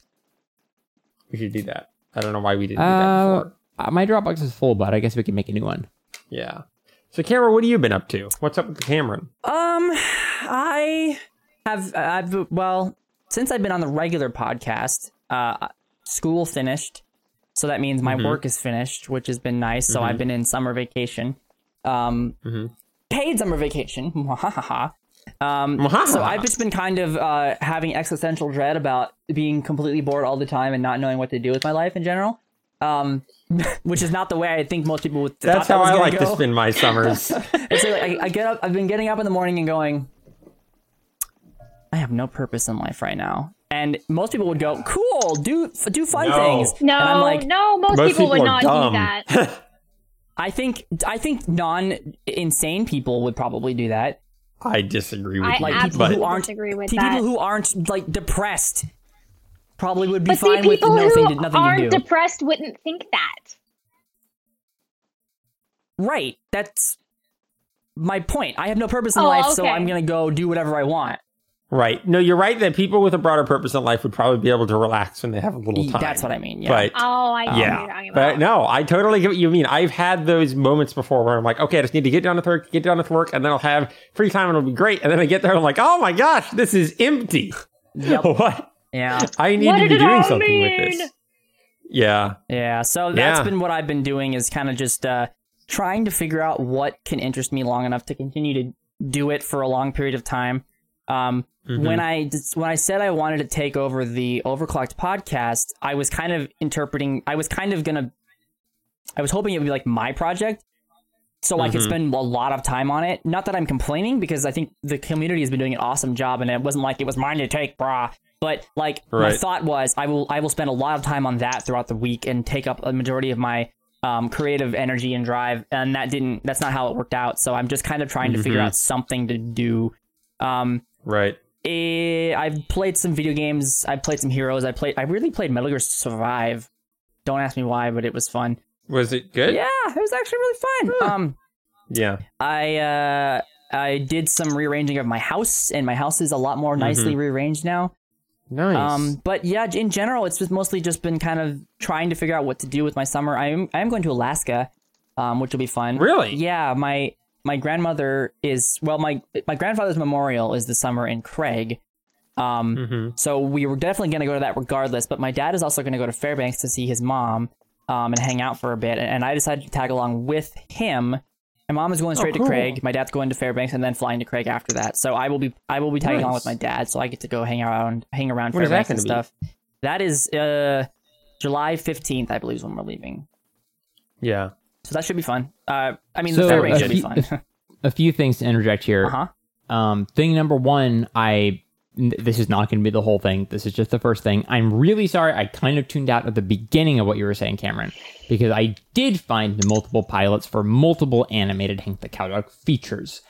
[SPEAKER 2] We should do that. I don't know why we didn't do that
[SPEAKER 1] uh,
[SPEAKER 2] before.
[SPEAKER 1] uh, my Dropbox is full, but I guess we can make a new one.
[SPEAKER 2] Yeah. So, Cameron, what have you been up to? What's up with the Cameron?
[SPEAKER 3] Um, I have I've well since I've been on the regular podcast. Uh, school finished, so that means my work is finished, which has been nice. So I've been in summer vacation, um, paid summer vacation. [LAUGHS] Um, so I've just been kind of uh, having existential dread about being completely bored all the time and not knowing what to do with my life in general. Um, [LAUGHS] which is not the way I think most people would.
[SPEAKER 2] That's
[SPEAKER 3] thought that
[SPEAKER 2] how I like to spend my summers. [LAUGHS]
[SPEAKER 3] It's like I, I get up. I've been getting up in the morning and going. I have no purpose in life right now, and most people would go, "Cool, do do fun
[SPEAKER 2] No.
[SPEAKER 3] things."
[SPEAKER 4] No,
[SPEAKER 3] and I'm like,
[SPEAKER 4] no, most,
[SPEAKER 2] Most
[SPEAKER 4] people, would not
[SPEAKER 2] are
[SPEAKER 4] do
[SPEAKER 2] dumb.
[SPEAKER 4] that. [LAUGHS]
[SPEAKER 3] I think I think non insane people would probably do that.
[SPEAKER 2] I disagree with
[SPEAKER 4] I
[SPEAKER 2] you.
[SPEAKER 3] Like people who aren't
[SPEAKER 4] disagree with
[SPEAKER 3] people
[SPEAKER 4] that.
[SPEAKER 3] who aren't like depressed probably would be
[SPEAKER 4] but see,
[SPEAKER 3] fine with
[SPEAKER 4] people
[SPEAKER 3] nothing,
[SPEAKER 4] who
[SPEAKER 3] to, nothing
[SPEAKER 4] aren't
[SPEAKER 3] to
[SPEAKER 4] depressed wouldn't think that.
[SPEAKER 3] right. That's my point. I have no purpose in
[SPEAKER 4] Oh,
[SPEAKER 3] life, so. I'm gonna go do whatever I want.
[SPEAKER 2] Right. No, you're right that people with a broader purpose in life would probably be able to relax when they have a little time.
[SPEAKER 3] That's what I mean. Yeah.
[SPEAKER 2] But
[SPEAKER 4] Oh, I get what you're
[SPEAKER 2] yeah,
[SPEAKER 4] talking
[SPEAKER 2] but no, I totally get what you mean. I've had those moments before where I'm like, okay, I just need to get down to work, get down to work, and then I'll have free time and it'll be great. And then I get there and I'm like, oh my gosh, this is empty.
[SPEAKER 3] Yep. [LAUGHS]
[SPEAKER 2] what?
[SPEAKER 3] yeah.
[SPEAKER 2] I need
[SPEAKER 4] What
[SPEAKER 2] to
[SPEAKER 4] did
[SPEAKER 2] be doing something
[SPEAKER 4] mean?
[SPEAKER 2] with this. Yeah.
[SPEAKER 3] Yeah, so that's
[SPEAKER 2] Yeah.
[SPEAKER 3] been what I've been doing is kind of just uh, trying to figure out what can interest me long enough to continue to do it for a long period of time. Um,
[SPEAKER 2] Mm-hmm.
[SPEAKER 3] When I when I said I wanted to take over the Overclocked podcast, I was kind of interpreting. I was kind of gonna. I was hoping it would be like my project, so I could spend a lot of time on it. Not that I'm complaining because I think the community has been doing an awesome job, and it wasn't like it was mine to take, brah. But like my thought was, I will I will spend a lot of time on that throughout the week and take up a majority of my um, creative energy and drive. And that didn't. That's not how it worked out. So I'm just kind of trying to figure out something to do. Um,
[SPEAKER 2] Right.
[SPEAKER 3] Eh, I've played some video games. I've played some Heroes. I played. I really played Metal Gear Survive. Don't ask me why, but it was fun.
[SPEAKER 2] Was it good?
[SPEAKER 3] Yeah, it was actually really fun. Um,
[SPEAKER 2] Yeah.
[SPEAKER 3] I uh, I did some rearranging of my house, and my house is a lot more nicely rearranged now.
[SPEAKER 2] Nice.
[SPEAKER 3] Um, but yeah, in general, it's just mostly just been kind of trying to figure out what to do with my summer. I am I am going to Alaska, um, which will be fun.
[SPEAKER 2] Really?
[SPEAKER 3] Yeah, my my grandmother is well, my my grandfather's memorial is the summer in Craig. Um,
[SPEAKER 2] Mhm.
[SPEAKER 3] so we were definitely going to go to that regardless. But my dad is also going to go to Fairbanks to see his mom, um, and hang out for a bit. And I decided to tag along with him. My mom is going straight
[SPEAKER 2] cool.
[SPEAKER 3] to Craig. My dad's going to Fairbanks and then flying to Craig after that. So I will be I will be tagging along with my dad. So I get to go hang around hang around
[SPEAKER 2] When that
[SPEAKER 3] Fairbanks and stuff. That is uh, July fifteenth, I believe, is when we're leaving.
[SPEAKER 2] yeah.
[SPEAKER 3] So that should be fun. Uh, I mean,
[SPEAKER 1] So,
[SPEAKER 3] the should be fun. [LAUGHS]
[SPEAKER 1] A few things to interject here.
[SPEAKER 3] uh huh.
[SPEAKER 1] Um, thing number one, I this is not going to be the whole thing. This is just the first thing. I'm really sorry. I kind of tuned out at the beginning of what you were saying, Cameron, because I did find multiple pilots for multiple animated Hank the Cowdog features.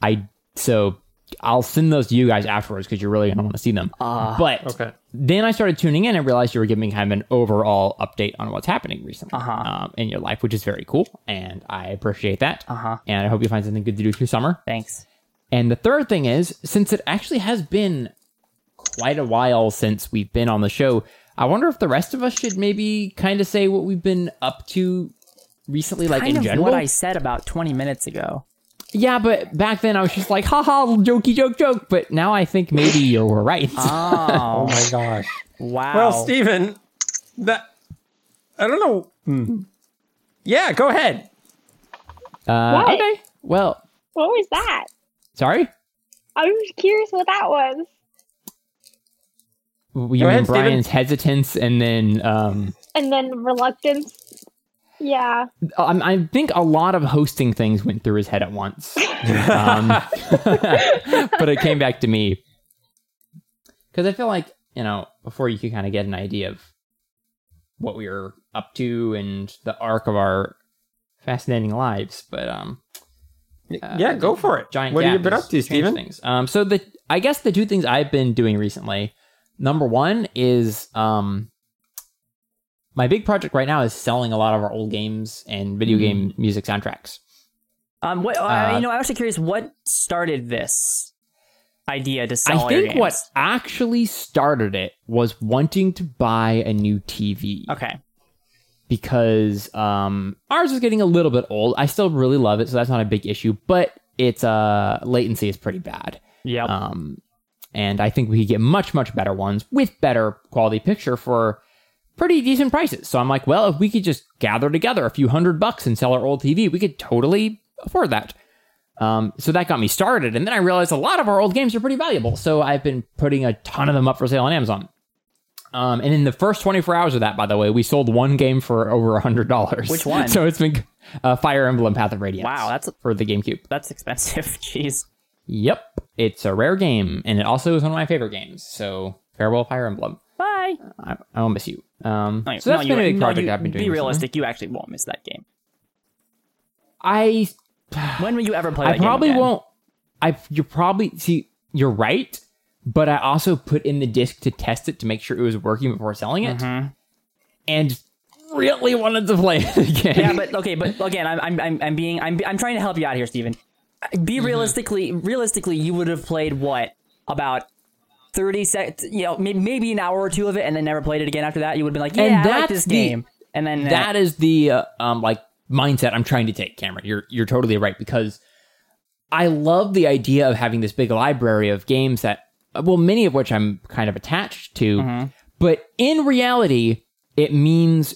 [SPEAKER 1] I so I'll send those to you guys afterwards because you're really going to want to see them. but
[SPEAKER 2] Okay.
[SPEAKER 1] then I started tuning in and realized you were giving kind of an overall update on what's happening recently
[SPEAKER 3] Uh-huh.
[SPEAKER 1] um, in your life, which is very cool, and I appreciate that.
[SPEAKER 3] Uh-huh.
[SPEAKER 1] And I hope you find something good to do through your summer.
[SPEAKER 3] Thanks.
[SPEAKER 1] And the third thing is, since it actually has been quite a while since we've been on the show, I wonder if the rest of us should maybe kind of say what we've been up to recently, like
[SPEAKER 3] kind
[SPEAKER 1] in
[SPEAKER 3] of
[SPEAKER 1] general.
[SPEAKER 3] what I said about twenty minutes ago.
[SPEAKER 1] Yeah, but back then I was just like, haha, jokey joke joke. But now I think maybe you were right. [LAUGHS]
[SPEAKER 3] Oh,
[SPEAKER 2] Oh my gosh.
[SPEAKER 3] wow.
[SPEAKER 2] Well, Steven, that I don't know. Hmm. Yeah, go ahead.
[SPEAKER 1] Uh,
[SPEAKER 4] What?
[SPEAKER 1] okay. Well,
[SPEAKER 4] What was that?
[SPEAKER 1] sorry.
[SPEAKER 4] I was curious what that was.
[SPEAKER 1] You
[SPEAKER 2] Go
[SPEAKER 1] mean
[SPEAKER 2] ahead, Steven.
[SPEAKER 1] Bryan's hesitance and then um,
[SPEAKER 4] And then reluctance. Yeah.
[SPEAKER 1] I, I think a lot of hosting things went through his head at once. [LAUGHS] um, [LAUGHS] but it came back to me. Because I feel like, you know, before you could kind of get an idea of what we were up to and the arc of our fascinating lives. But um,
[SPEAKER 2] yeah, go for it.
[SPEAKER 1] giant
[SPEAKER 2] what have you
[SPEAKER 1] gap
[SPEAKER 2] been
[SPEAKER 1] has
[SPEAKER 2] up to,
[SPEAKER 1] changed
[SPEAKER 2] Steven?
[SPEAKER 1] Things. Um, so the I guess the two things I've been doing recently. Number one is um, my big project right now is selling a lot of our old games and video
[SPEAKER 2] Hmm.
[SPEAKER 1] game music soundtracks.
[SPEAKER 3] um, what? uh,
[SPEAKER 1] uh,
[SPEAKER 3] you know, I'm actually curious. What started this idea to sell?
[SPEAKER 1] I think what actually started it was wanting to buy a new TV
[SPEAKER 3] Okay.
[SPEAKER 1] because um, ours is getting a little bit old. I still really love it, so that's not a big issue. But its uh, latency is pretty bad.
[SPEAKER 3] Yep.
[SPEAKER 1] Um, and I think we could get much, much better ones with better quality picture for pretty decent prices. So I'm like, well, if we could just gather together a few hundred bucks and sell our old TV, we could totally afford that. Um, so that got me started. And then I realized a lot of our old games are pretty valuable. So I've been putting a ton of them up for sale on Amazon. Um, and in the first 24 hours of that, by the way, we sold one game for over a $100.
[SPEAKER 3] Which one? [LAUGHS]
[SPEAKER 1] So it's been uh, Fire Emblem Path of Radiance.
[SPEAKER 3] Wow, that's
[SPEAKER 1] for the GameCube.
[SPEAKER 3] that's expensive. [LAUGHS] Jeez.
[SPEAKER 1] Yep, it's a rare game, and it also is one of my favorite games. So farewell, Fire Emblem.
[SPEAKER 3] Bye.
[SPEAKER 1] I, I will miss you. Um,
[SPEAKER 3] No,
[SPEAKER 1] so that's
[SPEAKER 3] no,
[SPEAKER 1] been a big project I've been doing.
[SPEAKER 3] Be realistic. You actually won't miss that game.
[SPEAKER 1] I
[SPEAKER 3] When will you ever play?
[SPEAKER 1] I
[SPEAKER 3] that game
[SPEAKER 1] I
[SPEAKER 3] probably
[SPEAKER 1] won't. I you probably see you're right, but I also put in the disc to test it to make sure it was working before selling it,
[SPEAKER 3] Mhm.
[SPEAKER 1] and really wanted to play [LAUGHS] it again.
[SPEAKER 3] Yeah, but okay, but again, I'm I'm I'm, I'm being I'm I'm trying to help you out here, Steven. Be
[SPEAKER 1] Mm-hmm.
[SPEAKER 3] realistically, realistically, you would have played what about. 30 seconds, you know, may- maybe an hour or two of it, and then never played it again after that. You would have been like, "Yeah,
[SPEAKER 1] And
[SPEAKER 3] I like this
[SPEAKER 1] the-
[SPEAKER 3] game." And then uh,
[SPEAKER 1] that is the uh, um like mindset I'm trying to take, Cameron. You're you're totally right because I love the idea of having this big library of games that well, many of which I'm kind of attached to,
[SPEAKER 3] Mm-hmm.
[SPEAKER 1] but in reality, it means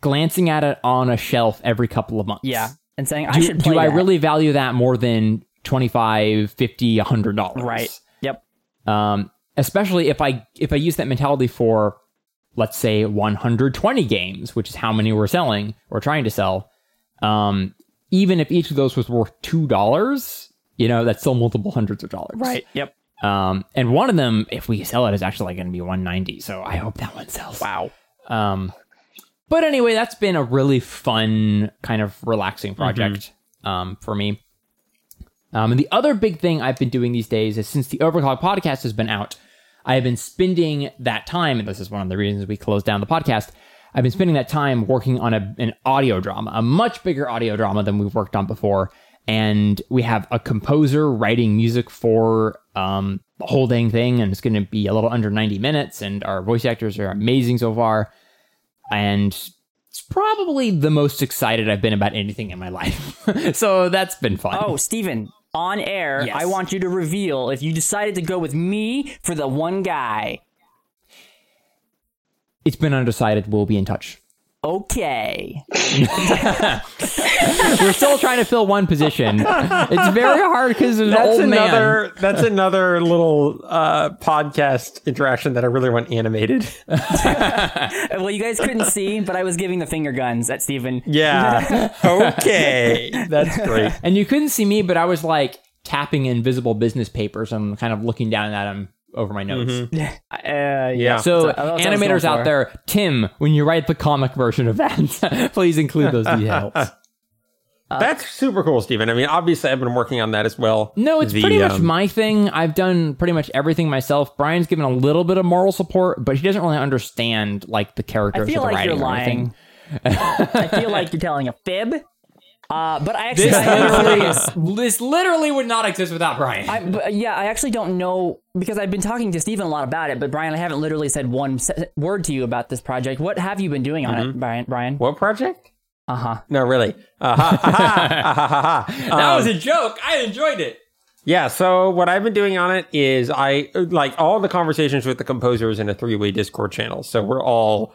[SPEAKER 1] glancing at it on a shelf every couple of months.
[SPEAKER 3] yeah, and saying I
[SPEAKER 1] Do,
[SPEAKER 3] should play
[SPEAKER 1] do I really value that more than 25 50 100 dollars
[SPEAKER 3] right?
[SPEAKER 1] Um, especially if I if I use that mentality for let's say 120 games, which is how many we're selling or trying to sell. Um, even if each of those was worth two dollars, you know, that's still multiple hundreds of dollars. Right.
[SPEAKER 3] Yep.
[SPEAKER 1] Um, and one of them, if we sell it, is actually going to be 190. So I hope that one sells.
[SPEAKER 3] Wow.
[SPEAKER 1] Um, but anyway, that's been a really fun, kind of relaxing project um, for me. Um, and the other big thing I've been doing these days is since the Overclock podcast has been out, I have been spending that time, and this is one of the reasons we closed down the podcast. I've been spending that time working on a, an audio drama, a much bigger audio drama than we've worked on before. And we have a composer writing music for um, the whole dang thing, and it's going to be a little under 90 minutes. And our voice actors are amazing so far. And it's probably the most excited I've been about anything in my life. [LAUGHS] so that's been fun.
[SPEAKER 3] Oh, Steven, on air,
[SPEAKER 1] Yes.
[SPEAKER 3] I want you to reveal if you decided to go with me for the one guy.
[SPEAKER 1] It's been undecided. We'll be in touch.
[SPEAKER 3] Okay. [LAUGHS]
[SPEAKER 1] We're still trying to fill one position. It's very hard because there's an
[SPEAKER 2] That's
[SPEAKER 1] old
[SPEAKER 2] another.
[SPEAKER 1] man.
[SPEAKER 2] That's another little uh, podcast interaction that I really want animated. [LAUGHS]
[SPEAKER 3] Well, you guys couldn't see, but I was giving the finger guns at Stephen.
[SPEAKER 2] Yeah. [LAUGHS] okay. That's great.
[SPEAKER 1] And you couldn't see me, but I was like tapping invisible business papers and kind of looking down at him over my notes. [LAUGHS]
[SPEAKER 3] Uh,
[SPEAKER 2] Yeah.
[SPEAKER 1] So,
[SPEAKER 3] That's what I was going
[SPEAKER 1] animators out there, Tim, when you write the comic version of that, [LAUGHS] please include those [LAUGHS] details.
[SPEAKER 2] That's super cool, Stephen. I mean, obviously, I've been working on that as well.
[SPEAKER 1] No, it's
[SPEAKER 2] The,
[SPEAKER 1] pretty much
[SPEAKER 2] um,
[SPEAKER 1] my thing. I've done pretty much everything myself. Bryan's given a little bit of moral support, but he doesn't really understand like the characters
[SPEAKER 3] I feel
[SPEAKER 1] or the
[SPEAKER 3] like
[SPEAKER 1] writing
[SPEAKER 3] you're lying. I feel like you're telling a fib. Uh, but I actually,
[SPEAKER 1] This
[SPEAKER 3] I
[SPEAKER 1] literally, this literally would not exist without Bryan.
[SPEAKER 3] I, but, yeah, I actually don't know because I've been talking to Steven a lot about it. But Bryan, I haven't literally said one se- word to you about this project. What have you been doing on it, Bryan? Bryan?
[SPEAKER 2] What project?
[SPEAKER 3] Uh huh.
[SPEAKER 2] No, really. Uh, ha, ha.
[SPEAKER 1] that was
[SPEAKER 2] Um,
[SPEAKER 1] a joke. I enjoyed it.
[SPEAKER 2] Yeah, so what I've been doing on it is I like all the conversations with the composers in a three way Discord channel. So we're all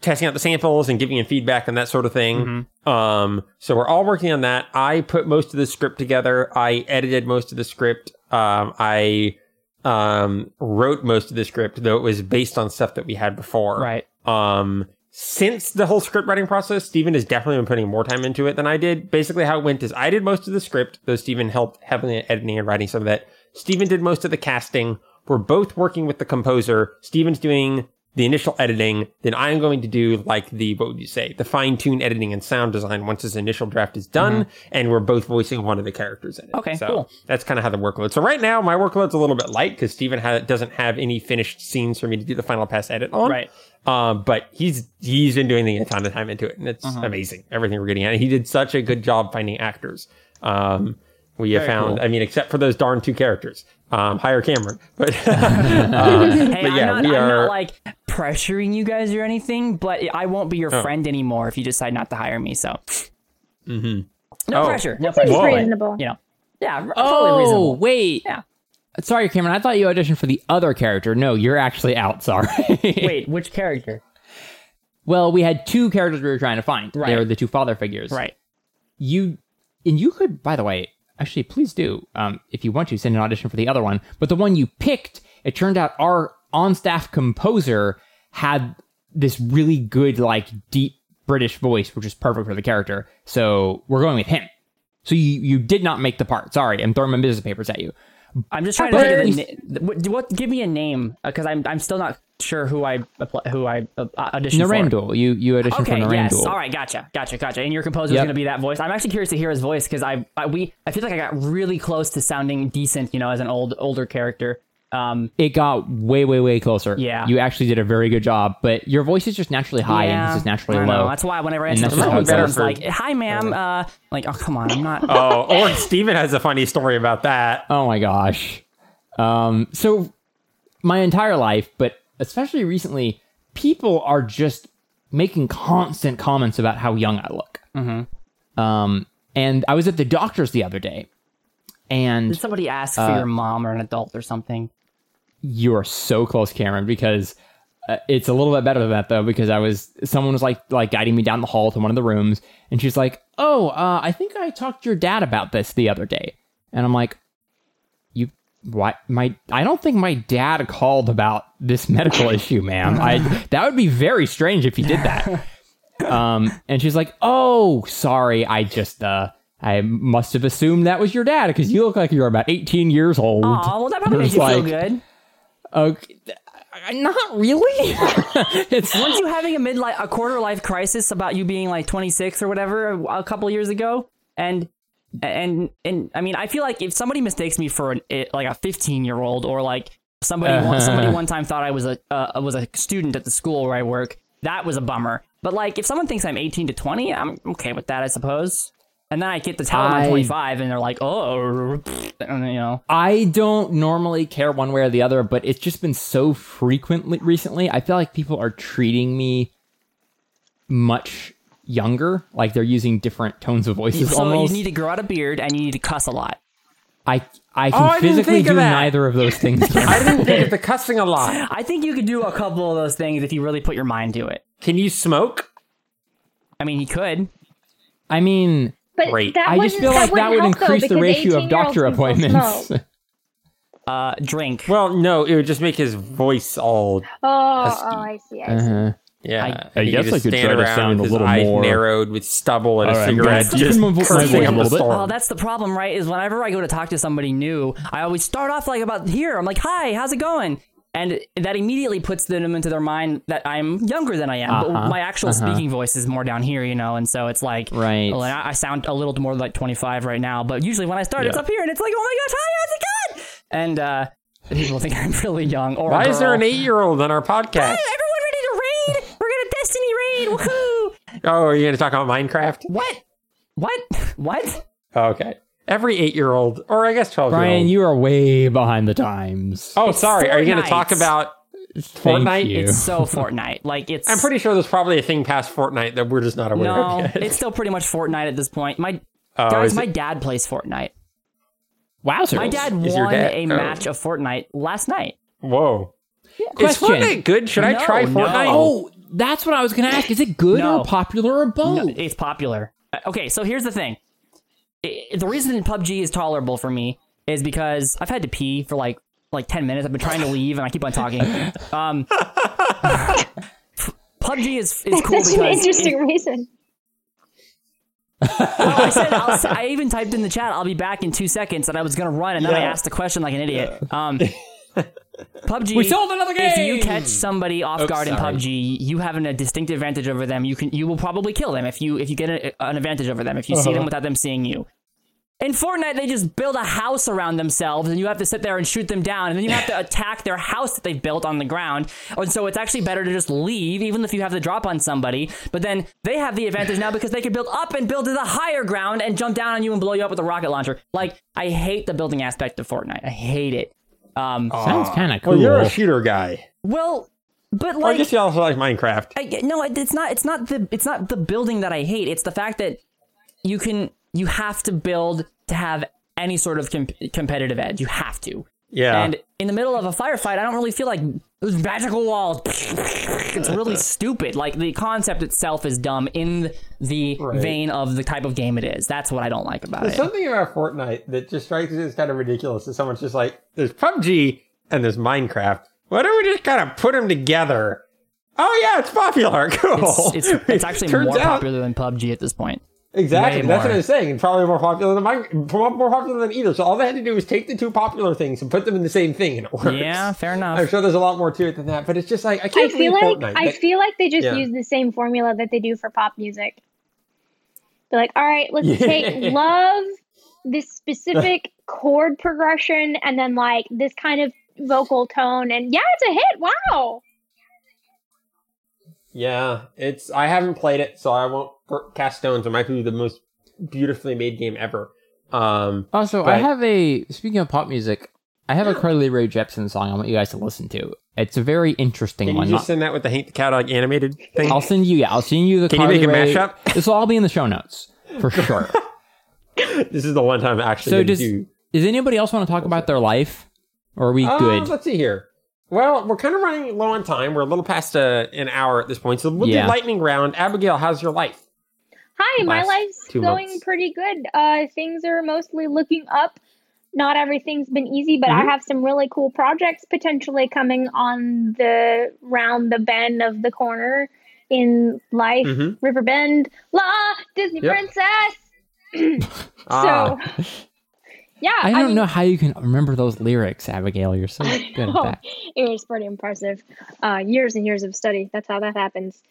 [SPEAKER 2] testing out the samples and giving in feedback and that sort of thing. Um, so we're all working on that. I put most of the script together. I edited most of the script. Um, I um, wrote most of the script, though it was based on stuff that we had before.
[SPEAKER 3] Right.
[SPEAKER 2] Um, since the whole script writing process, Stephen has definitely been putting more time into it than I did. Basically, how it went is I did most of the script, though Stephen helped heavily in editing and writing some of that. Stephen did most of the casting. We're both working with the composer. Steven's doing the initial editing. Then I'm going to do like the, what would you say, the fine tune editing and sound design once his initial draft is done. And we're both voicing one of the characters in it.
[SPEAKER 3] Okay,
[SPEAKER 2] so
[SPEAKER 3] cool.
[SPEAKER 2] that's kind of how the workload. So right now, my workload's a little bit light because Steven ha- doesn't have any finished scenes for me to do the final pass edit on.
[SPEAKER 3] Right.
[SPEAKER 2] Um, but he's he's been doing a ton of time into it, and it's
[SPEAKER 3] Uh-huh.
[SPEAKER 2] amazing everything we're getting at. He did such a good job finding actors. Um, we have found, I mean, except for those darn two characters, um, hire Cameron. But [LAUGHS] [LAUGHS]
[SPEAKER 3] Hey,
[SPEAKER 2] But yeah,
[SPEAKER 3] I'm, not,
[SPEAKER 2] we
[SPEAKER 3] I'm
[SPEAKER 2] are-
[SPEAKER 3] not like pressuring you guys or anything, but I won't be your
[SPEAKER 2] Oh.
[SPEAKER 3] friend anymore if you decide not to hire me. So, mm-hmm. no
[SPEAKER 2] Oh.
[SPEAKER 3] pressure. No pressure.
[SPEAKER 2] Whoa.
[SPEAKER 4] reasonable.
[SPEAKER 3] You know. Yeah. r-
[SPEAKER 1] Oh,
[SPEAKER 3] totally reasonable.
[SPEAKER 1] wait.
[SPEAKER 3] Yeah.
[SPEAKER 1] Sorry, Cameron. I thought you auditioned for the other character. No, you're actually out. Sorry. [LAUGHS]
[SPEAKER 3] Wait, which character?
[SPEAKER 1] well, we had two characters we were trying to find.
[SPEAKER 3] Right.
[SPEAKER 1] They were the two father figures.
[SPEAKER 3] Right.
[SPEAKER 1] You and you could, by the way, actually, please do, um, if you want to, send an audition for the other one. But the one you picked, it turned out our on-staff composer had this really good, like, deep British voice, which is perfect for the character. So we're going with him. So you you did not make the part. Sorry, I'm throwing my business papers at you.
[SPEAKER 3] I'm just trying to think of na- what, what. Give me a name because I'm I'm still not sure who I who I uh, auditioned for.
[SPEAKER 1] Narendul. You you auditioned
[SPEAKER 3] Okay,
[SPEAKER 1] for
[SPEAKER 3] yes. All right, gotcha, gotcha, gotcha. And your composer is
[SPEAKER 1] Yep.
[SPEAKER 3] going to be that voice. I'm actually curious to hear his voice because I, I we I feel like I got really close to sounding decent, you know, as an old older character. Um,
[SPEAKER 1] It got way way way closer.
[SPEAKER 3] Yeah.
[SPEAKER 1] you actually did a very good job. But your voice is just naturally high and
[SPEAKER 3] yeah,
[SPEAKER 1] his is naturally low.
[SPEAKER 3] That's why whenever I
[SPEAKER 1] And
[SPEAKER 3] answer the phone,
[SPEAKER 1] how it
[SPEAKER 3] like, "Hi, ma'am." Uh, like, oh come on, I'm not.
[SPEAKER 2] oh, or Steven has a funny story about that.
[SPEAKER 1] Oh my gosh. Um, so my entire life, but especially recently, people are just making constant comments about how young I look. Mm-hmm. Um, and I was at the doctor's the other day, and
[SPEAKER 3] Did somebody ask
[SPEAKER 1] Uh,
[SPEAKER 3] for your mom or an adult or something?
[SPEAKER 1] you are so close, Cameron, because uh, it's a little bit better than that though. Because I was someone was like like guiding me down the hall to one of the rooms, and she's like, "Oh, uh, I think I talked to your dad about this the other day," and I'm like, "You what? My I don't think my dad called about this medical [LAUGHS] issue, ma'am. I that would be very strange if he did that." [LAUGHS] Um, and she's like, "Oh, sorry, I just uh." I must have assumed that was your dad because you look like you're about 18 years old.
[SPEAKER 3] Oh, well, that probably
[SPEAKER 1] It's
[SPEAKER 3] makes you feel good.
[SPEAKER 1] Okay, uh, not really. [LAUGHS] it's
[SPEAKER 3] Weren't you having a midlife, a quarter life crisis about you being like 26 or whatever a, a couple years ago? And and and I mean, I feel like if somebody mistakes me for an, it, like a 15 year old or like somebody one, somebody one time thought I was a uh, was a student at the school where I work, that was a bummer. But like if someone thinks I'm 18 to 20, I'm okay with that, I suppose. And then I get to tell them I'm 25, and they're like, "Oh, and, you know."
[SPEAKER 1] I don't normally care one way or the other, but it's just been so frequently recently. I feel like people are treating me much younger, like they're using different tones of voices
[SPEAKER 3] So
[SPEAKER 1] almost.
[SPEAKER 3] you need to grow out a beard and you need to cuss a lot.
[SPEAKER 1] I I can
[SPEAKER 2] Oh, I
[SPEAKER 1] physically
[SPEAKER 2] think
[SPEAKER 1] do
[SPEAKER 2] that.
[SPEAKER 1] neither of those things. [LAUGHS]
[SPEAKER 2] I didn't think of the cussing a lot. [LAUGHS]
[SPEAKER 3] I think you could do a couple of those things if you really put your mind to it.
[SPEAKER 2] Can you smoke?
[SPEAKER 3] I mean, you could.
[SPEAKER 1] I mean,
[SPEAKER 4] But
[SPEAKER 2] Great.
[SPEAKER 1] I just
[SPEAKER 4] wouldn't-
[SPEAKER 1] feel like that would
[SPEAKER 4] wouldn't though,
[SPEAKER 1] increase the ratio of doctor appointments. [LAUGHS]
[SPEAKER 3] Uh, drink.
[SPEAKER 2] Well, no, it would just make his voice all.
[SPEAKER 4] Oh, oh, I see. I see.
[SPEAKER 1] Uh-huh.
[SPEAKER 2] Yeah,
[SPEAKER 3] I-
[SPEAKER 2] And he
[SPEAKER 5] guess
[SPEAKER 2] just
[SPEAKER 5] I could
[SPEAKER 2] stand
[SPEAKER 5] try to
[SPEAKER 2] around
[SPEAKER 5] sound a
[SPEAKER 2] with
[SPEAKER 5] little
[SPEAKER 2] eyes
[SPEAKER 5] more-
[SPEAKER 2] narrowed with stubble and
[SPEAKER 5] All
[SPEAKER 2] a
[SPEAKER 5] right,
[SPEAKER 2] cigarette,
[SPEAKER 5] gonna
[SPEAKER 2] just
[SPEAKER 1] deepen my vo- my
[SPEAKER 2] cursing
[SPEAKER 1] voice a
[SPEAKER 2] up
[SPEAKER 1] little bit.
[SPEAKER 2] storm.
[SPEAKER 3] Oh, that's the problem, right? Is whenever I go to talk to somebody new, I always start off like about here. I'm like, "Hi, how's it going?" And that immediately puts them into their mind that I'm younger than I am. But
[SPEAKER 1] Uh-huh,
[SPEAKER 3] my actual
[SPEAKER 1] uh-huh.
[SPEAKER 3] speaking voice is more down here, you know. And so it's like,
[SPEAKER 1] Right.
[SPEAKER 3] Well, I I sound a little more like 25 right now, but usually when I start, it's up here, and it's like, "Oh my gosh, hi, how's it going?" And uh, people think I'm really young. Or
[SPEAKER 2] Why is there an eight-year-old on our podcast?
[SPEAKER 3] Hey, everyone ready to raid? We're gonna Destiny. Woohoo!
[SPEAKER 2] Oh, are you going to talk about Minecraft?
[SPEAKER 3] What? What? What?
[SPEAKER 2] Oh, okay. Every eight-year-old, or I guess twelve-year-old.
[SPEAKER 1] Bryan, you are way behind the times.
[SPEAKER 2] oh, sorry. Are you going to talk about
[SPEAKER 1] Thank
[SPEAKER 2] Fortnite?
[SPEAKER 1] you.
[SPEAKER 3] It's so Fortnite. Like it's.
[SPEAKER 2] I'm pretty sure there's probably a thing past Fortnite that we're just not aware
[SPEAKER 3] No,
[SPEAKER 2] of No,
[SPEAKER 3] it's still pretty much Fortnite at this point. My
[SPEAKER 2] Oh,
[SPEAKER 3] guys, my
[SPEAKER 2] it-
[SPEAKER 3] dad plays Fortnite.
[SPEAKER 1] Wowzers.
[SPEAKER 3] My dad
[SPEAKER 2] Is
[SPEAKER 3] won
[SPEAKER 2] dad-
[SPEAKER 3] a
[SPEAKER 2] oh.
[SPEAKER 3] match of Fortnite last night.
[SPEAKER 2] Whoa. Is
[SPEAKER 1] Question.
[SPEAKER 2] Fortnite good? Should I
[SPEAKER 3] No,
[SPEAKER 2] try
[SPEAKER 3] no.
[SPEAKER 2] Fortnite?
[SPEAKER 1] Oh, that's what I was going to ask. Is it good
[SPEAKER 3] No.
[SPEAKER 1] or popular or both?
[SPEAKER 3] No, it's popular. Uh, Okay, so here's the thing. I- the reason PUBG is tolerable for me is because I've had to pee for like like 10 minutes. I've been trying to leave and I keep on talking. [LAUGHS] Um, [LAUGHS] PUBG is, is cool
[SPEAKER 4] That's an
[SPEAKER 3] because
[SPEAKER 4] interesting reason.
[SPEAKER 3] Well, I said I'll, I even typed in the chat. I'll be back in two seconds, and I was gonna run, and then I asked the question like an idiot. Um, [LAUGHS] PUBG.
[SPEAKER 1] We sold another game.
[SPEAKER 3] If you catch somebody off
[SPEAKER 2] Oops,
[SPEAKER 3] guard in
[SPEAKER 2] sorry.
[SPEAKER 3] PUBG, you have an, a distinct advantage over them. You can you will probably kill them if you if you get a, an advantage over them if you see
[SPEAKER 2] Uh-huh.
[SPEAKER 3] them without them seeing you. In Fortnite, they just build a house around themselves, and you have to sit there and shoot them down, and then you have to [LAUGHS] attack their house that they've built on the ground. And so it's actually better to just leave, even if you have the drop on somebody. But then they have the advantage now because they can build up and build to the higher ground and jump down on you and blow you up with a rocket launcher. Like I hate the building aspect of Fortnite. I hate it. Um,
[SPEAKER 1] Sounds kind of cool.
[SPEAKER 2] Well, you're a shooter guy.
[SPEAKER 3] well, but
[SPEAKER 2] Well, I guess you also like Minecraft.
[SPEAKER 3] I, no, it's not. It's not the. It's not the building that I hate. It's the fact that you can. You have to build to have any sort of com- competitive edge. You have to.
[SPEAKER 2] Yeah.
[SPEAKER 3] And in the middle of a firefight, I don't really feel like those magical walls. [LAUGHS] It's really stupid. Like the concept itself is dumb in the
[SPEAKER 2] Right.
[SPEAKER 3] vein of the type of game it is. That's what I don't like about
[SPEAKER 2] There's
[SPEAKER 3] it.
[SPEAKER 2] something about Fortnite that just strikes me as kind of ridiculous. That someone's just like, there's PUBG and there's Minecraft. Why don't we just kind of put them together? Oh yeah, it's popular. [LAUGHS] Cool.
[SPEAKER 3] It's, it's, it's [LAUGHS] actually more
[SPEAKER 2] out-
[SPEAKER 3] popular than PUBG at this point.
[SPEAKER 2] Exactly.
[SPEAKER 3] way
[SPEAKER 2] That's what. I'm saying. And probably more popular than Mine- more popular than either. So all they had to do was take the two popular things and put them in the same thing, and it [LAUGHS] works.
[SPEAKER 3] Yeah, fair enough.
[SPEAKER 2] I'm sure there's a lot more to it than that, but it's just like I
[SPEAKER 4] I
[SPEAKER 2] can't
[SPEAKER 4] I
[SPEAKER 2] feel
[SPEAKER 4] like
[SPEAKER 2] Fortnite.
[SPEAKER 4] I
[SPEAKER 2] That-
[SPEAKER 4] feel like they just
[SPEAKER 2] Yeah.
[SPEAKER 4] use the same formula that they do for pop music. They're like, all right, let's [LAUGHS]
[SPEAKER 2] Yeah.
[SPEAKER 4] take love, this specific [LAUGHS] chord progression, and then like this kind of vocal tone, and yeah, it's a hit. Wow.
[SPEAKER 2] Yeah, it's. I haven't played it, so I won't per- cast stones. It might be the most beautifully made game ever. Um,
[SPEAKER 1] Also,
[SPEAKER 2] But-
[SPEAKER 1] I have a speaking of pop music, I have a Carly Rae Jepsen song I want you guys to listen to. It's a very interesting
[SPEAKER 2] can you
[SPEAKER 1] one.
[SPEAKER 2] just
[SPEAKER 1] Not-
[SPEAKER 2] send that with the Hank the Cowdog animated thing?
[SPEAKER 1] I'll send you. Yeah, I'll send you the.
[SPEAKER 2] Can you
[SPEAKER 1] Carly
[SPEAKER 2] make a
[SPEAKER 1] Rae-
[SPEAKER 2] mashup? [LAUGHS]
[SPEAKER 1] This will all be in the show notes for sure. [LAUGHS]
[SPEAKER 2] this is the one time I'm actually
[SPEAKER 1] so does
[SPEAKER 2] do.
[SPEAKER 1] does anybody else want to talk about their life, or are we
[SPEAKER 2] Uh,
[SPEAKER 1] good?
[SPEAKER 2] Let's see here. Well, we're kind of running low on time. We're a little past uh, an hour at this point, so we'll
[SPEAKER 1] Yeah.
[SPEAKER 2] do lightning round. Abigail, how's your life?
[SPEAKER 4] Hi, my life's going
[SPEAKER 2] months.
[SPEAKER 4] pretty good. Uh, things are mostly looking up. Not everything's been easy, but
[SPEAKER 2] Mhm.
[SPEAKER 4] I have some really cool projects potentially coming on the round the bend of the corner in life.
[SPEAKER 2] Mhm.
[SPEAKER 4] River Bend, La Disney
[SPEAKER 2] Yep.
[SPEAKER 4] Princess. [CLEARS THROAT]
[SPEAKER 2] Ah.
[SPEAKER 4] So, [LAUGHS] yeah,
[SPEAKER 1] I don't
[SPEAKER 4] mean,
[SPEAKER 1] know how you can remember those lyrics, Abigail. You're so [LAUGHS] good at that.
[SPEAKER 4] It was pretty impressive. Uh, years and years of study. That's how that happens.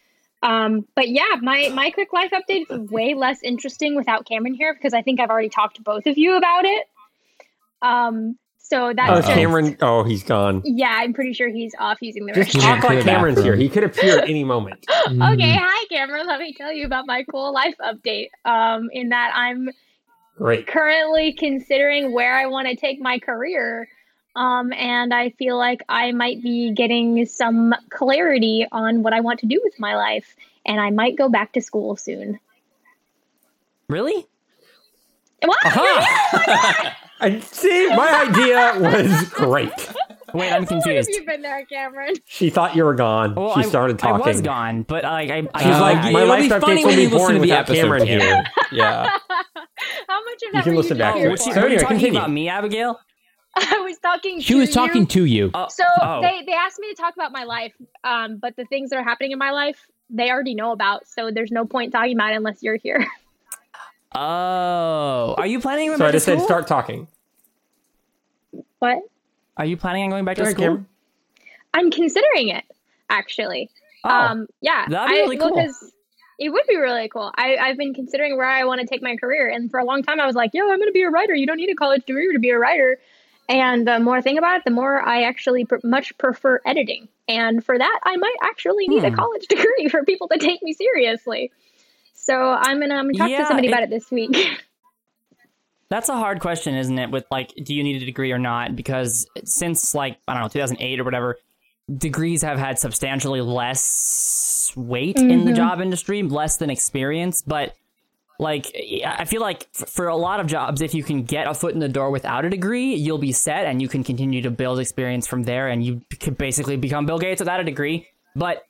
[SPEAKER 4] Um, but yeah, my my quick life update is way less interesting without Cameron here because I think I've already talked to both of you about it. Um, so that's
[SPEAKER 2] Oh,
[SPEAKER 1] Uh-oh.
[SPEAKER 4] just,
[SPEAKER 2] Cameron. Oh, he's gone.
[SPEAKER 4] Yeah, I'm pretty sure he's off using the
[SPEAKER 2] Just
[SPEAKER 1] He
[SPEAKER 4] restroom.
[SPEAKER 2] talk like Cameron's here. He could appear at any moment. [LAUGHS]
[SPEAKER 4] Okay,
[SPEAKER 1] Mhm.
[SPEAKER 4] hi Cameron. Let me tell you about my cool life update. Um, in that I'm
[SPEAKER 2] Great.
[SPEAKER 4] currently considering where I want to take my career. Um, and I feel like I might be getting some clarity on what I want to do with my life. And I might go back to school soon.
[SPEAKER 3] Really?
[SPEAKER 4] What? [LAUGHS]
[SPEAKER 2] I see. My idea was great.
[SPEAKER 3] Wait, I'm [LAUGHS]
[SPEAKER 4] How long have
[SPEAKER 3] confused.
[SPEAKER 4] you been there, Cameron?
[SPEAKER 2] She thought you were gone.
[SPEAKER 3] Well,
[SPEAKER 2] she
[SPEAKER 3] I,
[SPEAKER 2] started talking.
[SPEAKER 3] I was gone, but like, I, I
[SPEAKER 2] She's
[SPEAKER 1] Uh,
[SPEAKER 2] like, my
[SPEAKER 1] it'll
[SPEAKER 2] life
[SPEAKER 1] be funny
[SPEAKER 2] updates will
[SPEAKER 1] when
[SPEAKER 2] be
[SPEAKER 1] you listen
[SPEAKER 2] boring
[SPEAKER 1] to the
[SPEAKER 2] without
[SPEAKER 1] episode,
[SPEAKER 2] Cameron here. [LAUGHS] Yeah.
[SPEAKER 4] How much of
[SPEAKER 2] You
[SPEAKER 4] that
[SPEAKER 2] can listen
[SPEAKER 4] you
[SPEAKER 2] back
[SPEAKER 4] here
[SPEAKER 2] to it.
[SPEAKER 3] was she,
[SPEAKER 4] for?
[SPEAKER 3] you
[SPEAKER 2] anyway,
[SPEAKER 3] talking
[SPEAKER 2] continue.
[SPEAKER 3] about me, Abigail? [LAUGHS]
[SPEAKER 4] I was talking.
[SPEAKER 1] She
[SPEAKER 4] to
[SPEAKER 1] was talking
[SPEAKER 4] you.
[SPEAKER 1] to you.
[SPEAKER 3] Oh,
[SPEAKER 4] So
[SPEAKER 3] oh.
[SPEAKER 4] they they asked me to talk about my life, um, but the things that are happening in my life they already know about. So there's no point talking about it unless you're here. [LAUGHS]
[SPEAKER 3] Oh, are you planning on
[SPEAKER 2] So I just said start talking.
[SPEAKER 4] what?
[SPEAKER 3] Are you planning on going back
[SPEAKER 2] Go
[SPEAKER 3] to school?
[SPEAKER 2] Cameron.
[SPEAKER 4] I'm considering it actually.
[SPEAKER 3] Oh,
[SPEAKER 4] Um, yeah,
[SPEAKER 3] that'd be
[SPEAKER 4] I-
[SPEAKER 3] really cool.
[SPEAKER 4] Because it would be really cool. I, I've been considering where I want to take my career, and for a long time I was like, "Yo, I'm going to be a writer. You don't need a college degree to be a writer." And the more I think about it, the more I actually pr- much prefer editing. And for that, I might actually need a
[SPEAKER 3] Hmm.
[SPEAKER 4] college [LAUGHS] degree for people to take me seriously. So I'm gonna, I'm gonna talk
[SPEAKER 3] Yeah,
[SPEAKER 4] to somebody
[SPEAKER 3] it-
[SPEAKER 4] about it this week. [LAUGHS]
[SPEAKER 3] That's a hard question, isn't it? With like, do you need a degree or not? Because since like I don't know, 2008 or whatever, degrees have had substantially less weight in the
[SPEAKER 4] Mhm.
[SPEAKER 3] job industry, less than experience. But like, I feel like for a lot of jobs, if you can get a foot in the door without a degree, you'll be set, and you can continue to build experience from there, and you could basically become Bill Gates without a degree. But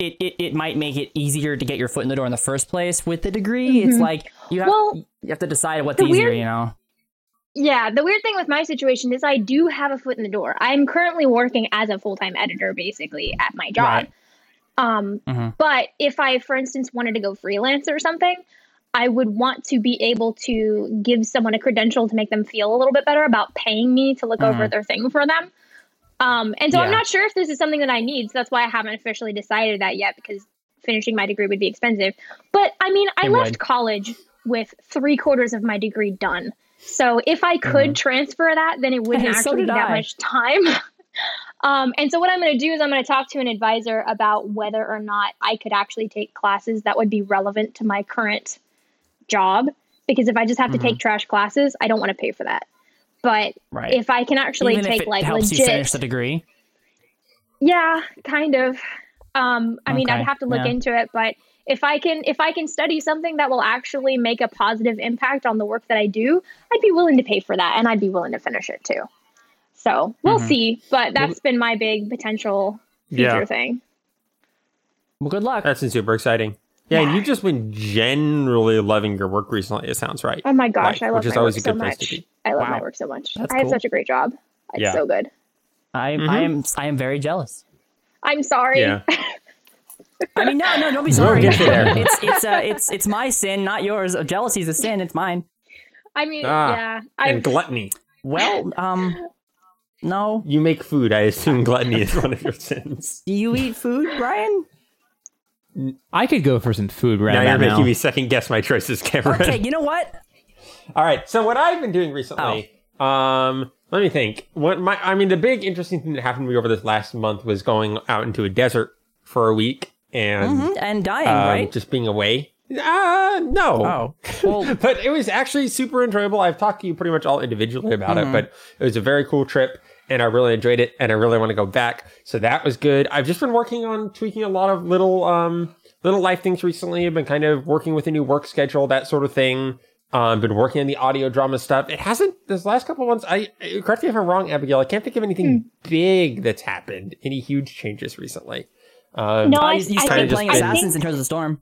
[SPEAKER 3] it, it, it might make it easier to get your foot in the door in the first place with the degree. It's like you have
[SPEAKER 4] Well,
[SPEAKER 3] you have to decide what's easier,
[SPEAKER 4] weird-
[SPEAKER 3] you know.
[SPEAKER 4] Yeah, the weird thing with my situation is I do have a foot in the door. I'm currently working as a full time editor, basically, at my job.
[SPEAKER 3] Right.
[SPEAKER 4] Um,
[SPEAKER 3] Mhm.
[SPEAKER 4] But if I, for instance, wanted to go freelance or something, I would want to be able to give someone a credential to make them feel a little bit better about paying me to look over
[SPEAKER 3] Mhm.
[SPEAKER 4] their thing for them. Um, and so I'm not sure if this is something that I need. So that's why I haven't officially decided that yet because finishing my degree would be expensive. But I mean, I
[SPEAKER 3] It
[SPEAKER 4] left
[SPEAKER 3] would.
[SPEAKER 4] college with three quarters of my degree done. So if I could transfer that, then it wouldn't
[SPEAKER 3] Hey,
[SPEAKER 4] actually
[SPEAKER 3] did
[SPEAKER 4] be that
[SPEAKER 3] I.
[SPEAKER 4] much time. [LAUGHS] um, and so what I'm going to do is I'm going to talk to an advisor about whether or not I could actually take classes that would be relevant to my current job. Because if I just have to
[SPEAKER 3] Mhm.
[SPEAKER 4] take trash classes, I don't want to pay for that. But
[SPEAKER 3] Right.
[SPEAKER 4] if I can actually
[SPEAKER 3] Even
[SPEAKER 4] take
[SPEAKER 3] if it
[SPEAKER 4] like
[SPEAKER 3] helps
[SPEAKER 4] legit,
[SPEAKER 3] you finish the degree.
[SPEAKER 4] yeah, kind of. Um, I mean, I'd have to look
[SPEAKER 3] yeah.
[SPEAKER 4] into it, but if I can, if I can study something that will actually make a positive impact on the work that I do, I'd be willing to pay for that, and I'd be willing to finish it too. So we'll
[SPEAKER 3] Mhm.
[SPEAKER 4] see, but that's been my big potential future
[SPEAKER 2] Yeah.
[SPEAKER 4] thing.
[SPEAKER 3] Well, good luck.
[SPEAKER 2] That's super exciting. Yeah, and you've just been generally loving your work recently. It sounds right.
[SPEAKER 4] Oh my gosh,
[SPEAKER 2] Like,
[SPEAKER 4] I love
[SPEAKER 2] which is
[SPEAKER 4] my
[SPEAKER 2] always
[SPEAKER 4] work
[SPEAKER 2] a
[SPEAKER 4] so
[SPEAKER 2] good place to
[SPEAKER 4] much.
[SPEAKER 2] be.
[SPEAKER 4] I love my work so much.
[SPEAKER 3] That's
[SPEAKER 4] I have
[SPEAKER 3] cool.
[SPEAKER 4] such a great job. It's
[SPEAKER 2] Yeah.
[SPEAKER 4] so good.
[SPEAKER 3] I,
[SPEAKER 2] Mhm.
[SPEAKER 3] I am I am very jealous.
[SPEAKER 4] I'm sorry.
[SPEAKER 2] Yeah. [LAUGHS]
[SPEAKER 3] I mean, no, no, don't be
[SPEAKER 2] We'll
[SPEAKER 3] sorry.
[SPEAKER 2] get you there. [LAUGHS]
[SPEAKER 3] it's it's uh, it's it's my sin, not yours. Jealousy is a sin. It's mine.
[SPEAKER 4] I mean,
[SPEAKER 2] Ah,
[SPEAKER 4] yeah.
[SPEAKER 2] And
[SPEAKER 4] I've,
[SPEAKER 2] gluttony.
[SPEAKER 3] Well, um, no.
[SPEAKER 2] You make food. I assume gluttony is one of your sins.
[SPEAKER 3] Do you eat food, Bryan?
[SPEAKER 1] I could go for some food right
[SPEAKER 2] now you're
[SPEAKER 1] about
[SPEAKER 2] making
[SPEAKER 1] now.
[SPEAKER 2] me second guess my choices, Cameron.
[SPEAKER 3] Okay, you know what?
[SPEAKER 2] All right. So what I've been doing recently,
[SPEAKER 3] Oh.
[SPEAKER 2] um, let me think. What my, I mean, the big interesting thing that happened to me over this last month was going out into a desert for a week and
[SPEAKER 3] Mhm, And dying,
[SPEAKER 2] um,
[SPEAKER 3] right?
[SPEAKER 2] just being away. Uh, no.
[SPEAKER 3] Oh, [LAUGHS] well,
[SPEAKER 2] but it was actually super enjoyable. I've talked to you pretty much all individually about
[SPEAKER 3] Mm-hmm.
[SPEAKER 2] it, but it was a very cool trip and I really enjoyed it and I really want to go back. So that was good. I've just been working on tweaking a lot of little um little life things recently. I've been kind of working with a new work schedule, that sort of thing. Um, been working on the audio drama stuff. It hasn't this last couple of months. I correct me if I'm wrong, Abigail. I can't think of anything
[SPEAKER 3] Hmm.
[SPEAKER 2] big that's happened. Any huge changes recently? Um,
[SPEAKER 4] No,
[SPEAKER 3] uh,
[SPEAKER 4] I-
[SPEAKER 3] you, you
[SPEAKER 4] I
[SPEAKER 3] started
[SPEAKER 2] think-
[SPEAKER 3] playing
[SPEAKER 2] I think-
[SPEAKER 3] Assassins in Terms of the Storm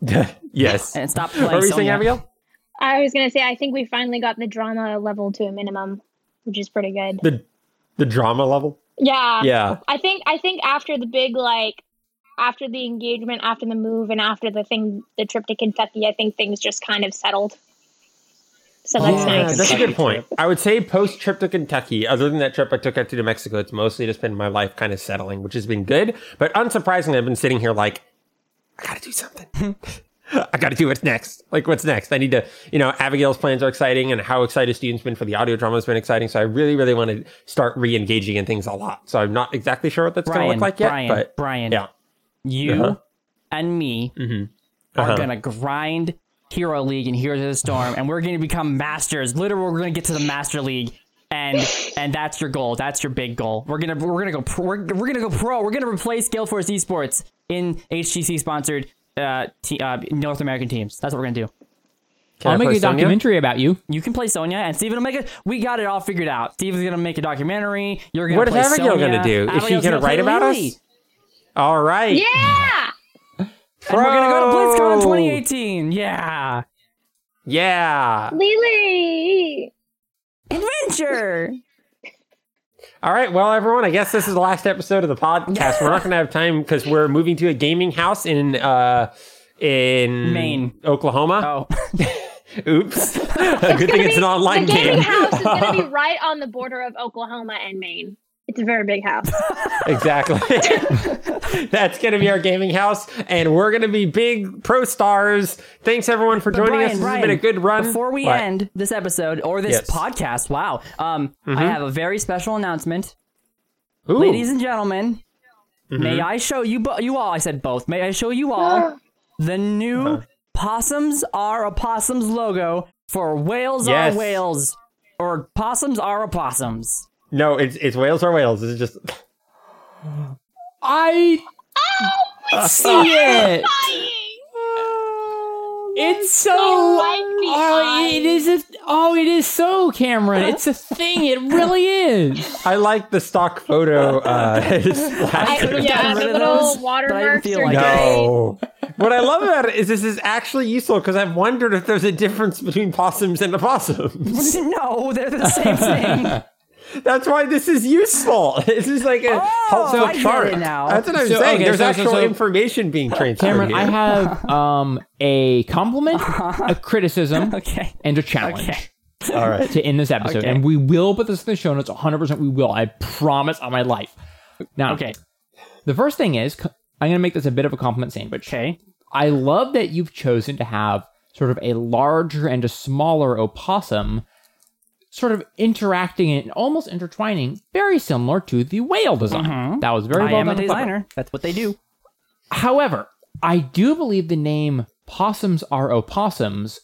[SPEAKER 3] [LAUGHS]
[SPEAKER 2] yes.
[SPEAKER 3] and stopped
[SPEAKER 2] What
[SPEAKER 3] playing
[SPEAKER 2] were you saying, Abigail?
[SPEAKER 4] I was gonna say I think we finally got the drama level to a minimum, which is pretty good.
[SPEAKER 2] The the drama level.
[SPEAKER 4] Yeah.
[SPEAKER 2] Yeah.
[SPEAKER 4] I think I think after the big like after the engagement, after the move, and after the thing, the trip to Kentucky, I think things just kind of settled. So that's
[SPEAKER 2] Yeah,
[SPEAKER 4] nice.
[SPEAKER 2] that's a good point. I would say post trip to Kentucky, other than that trip I took out to New Mexico, it's mostly just been my life kind of settling, which has been good. But unsurprisingly, I've been sitting here like, I gotta do something. [LAUGHS] [LAUGHS] I gotta do what's next. Like, what's next? I need to, you know, Abigail's plans are exciting and how excited students been for the audio drama has been exciting. So I really, really want to start re engaging in things a lot. So I'm not exactly sure what that's gonna look like yet.
[SPEAKER 3] Bryan,
[SPEAKER 2] but
[SPEAKER 3] Bryan,
[SPEAKER 2] yeah.
[SPEAKER 3] you
[SPEAKER 2] Uh-huh.
[SPEAKER 3] and me
[SPEAKER 2] Uh-huh.
[SPEAKER 3] are gonna grind Hero League and Heroes of the Storm, and we're gonna become masters. Literally, we're gonna get to the Master League, and and that's your goal. That's your big goal. We're gonna we're gonna go pro, we're, we're gonna go pro. We're gonna replace Gale Force Esports in HGC sponsored uh, t- uh, North American teams. That's what we're gonna do.
[SPEAKER 2] Can I
[SPEAKER 1] I'll make
[SPEAKER 2] play
[SPEAKER 1] a
[SPEAKER 2] Sonya?
[SPEAKER 1] documentary about you.
[SPEAKER 3] You can play Sonya, and Steven will make it. We got it all figured out. Steven's gonna make a documentary. You're gonna
[SPEAKER 2] What is
[SPEAKER 3] play
[SPEAKER 2] Abigail
[SPEAKER 3] Sonya.
[SPEAKER 2] gonna do? Is she
[SPEAKER 3] Abigail's
[SPEAKER 2] gonna write
[SPEAKER 3] play
[SPEAKER 2] about us? All right.
[SPEAKER 4] yeah.
[SPEAKER 3] And we're gonna go to BlizzCon
[SPEAKER 2] Pro.
[SPEAKER 3] 2018. Yeah,
[SPEAKER 2] Yeah.
[SPEAKER 4] Lily.
[SPEAKER 3] adventure.
[SPEAKER 2] All right, well, everyone, I guess this is the last episode of the podcast. We're not going to have time because we're moving to a gaming house in uh, in
[SPEAKER 3] Maine.
[SPEAKER 2] Oklahoma.
[SPEAKER 3] Oh, [LAUGHS]
[SPEAKER 2] Oops. [LAUGHS] Good thing it's an online
[SPEAKER 4] the gaming
[SPEAKER 2] game.
[SPEAKER 4] house is going to be [LAUGHS] right on the border of Oklahoma and Maine. It's a very big house. [LAUGHS]
[SPEAKER 2] exactly. [LAUGHS] That's going to be our gaming house, and we're going to be big pro stars. Thanks everyone for joining
[SPEAKER 3] Bryan,
[SPEAKER 2] us. This
[SPEAKER 3] Bryan,
[SPEAKER 2] has been a good run.
[SPEAKER 3] Before we
[SPEAKER 2] What?
[SPEAKER 3] end this episode or this
[SPEAKER 2] Yes. Mm-hmm.
[SPEAKER 3] podcast, wow, um, I have a very special announcement,
[SPEAKER 2] Ooh.
[SPEAKER 3] ladies and gentlemen.
[SPEAKER 2] Mm-hmm.
[SPEAKER 3] May I show you bo- you all? I said both. May I show you all [GASPS] the new
[SPEAKER 2] Uh-huh.
[SPEAKER 3] Possums Are Opossums logo for Whales
[SPEAKER 2] Yes.
[SPEAKER 3] Are Whales or Possums Are Opossums?
[SPEAKER 2] No, it's it's Wales or whales. This is just
[SPEAKER 1] I
[SPEAKER 4] Oh,
[SPEAKER 1] see it. It's so.
[SPEAKER 4] right
[SPEAKER 1] Oh, it is. A, oh, it is so, Cameron. It's a thing. It really is. [LAUGHS]
[SPEAKER 2] I like the stock photo. Uh, [LAUGHS]
[SPEAKER 3] I
[SPEAKER 4] I,
[SPEAKER 3] could've
[SPEAKER 4] yeah, the little
[SPEAKER 3] those, I
[SPEAKER 4] watermarks
[SPEAKER 3] feel
[SPEAKER 4] are
[SPEAKER 3] like it.
[SPEAKER 4] great.
[SPEAKER 2] No. what I love about it is this is actually useful because I've wondered if there's a difference between possums and opossums. [LAUGHS]
[SPEAKER 3] no, they're the same thing.
[SPEAKER 2] That's why this is useful. [LAUGHS] This is like a
[SPEAKER 3] Oh,
[SPEAKER 2] helpful
[SPEAKER 3] I
[SPEAKER 2] chart.
[SPEAKER 3] now.
[SPEAKER 2] That's what I'm
[SPEAKER 1] So,
[SPEAKER 2] saying.
[SPEAKER 1] okay,
[SPEAKER 2] There's
[SPEAKER 1] so- so-
[SPEAKER 2] actual
[SPEAKER 1] so-
[SPEAKER 2] information being [LAUGHS] transferred.
[SPEAKER 1] Cameron,
[SPEAKER 2] here.
[SPEAKER 1] I have um a compliment, a criticism, [LAUGHS]
[SPEAKER 3] Okay.
[SPEAKER 1] and a challenge.
[SPEAKER 3] Okay.
[SPEAKER 2] All right.
[SPEAKER 1] to end this episode,
[SPEAKER 3] Okay.
[SPEAKER 1] and we will put this in the show notes. 100, percent we will. I promise on my life. Now,
[SPEAKER 3] Okay.
[SPEAKER 1] the first thing is I'm going to make this a bit of a compliment sandwich.
[SPEAKER 3] Okay.
[SPEAKER 1] I love that you've chosen to have sort of a larger and a smaller opossum, sort of interacting and almost intertwining, very similar to the whale design. That was very
[SPEAKER 3] Mm-hmm. I
[SPEAKER 1] well
[SPEAKER 3] am a
[SPEAKER 1] done and clever.
[SPEAKER 3] designer. That's what they do.
[SPEAKER 1] However, I do believe the name possums are opossums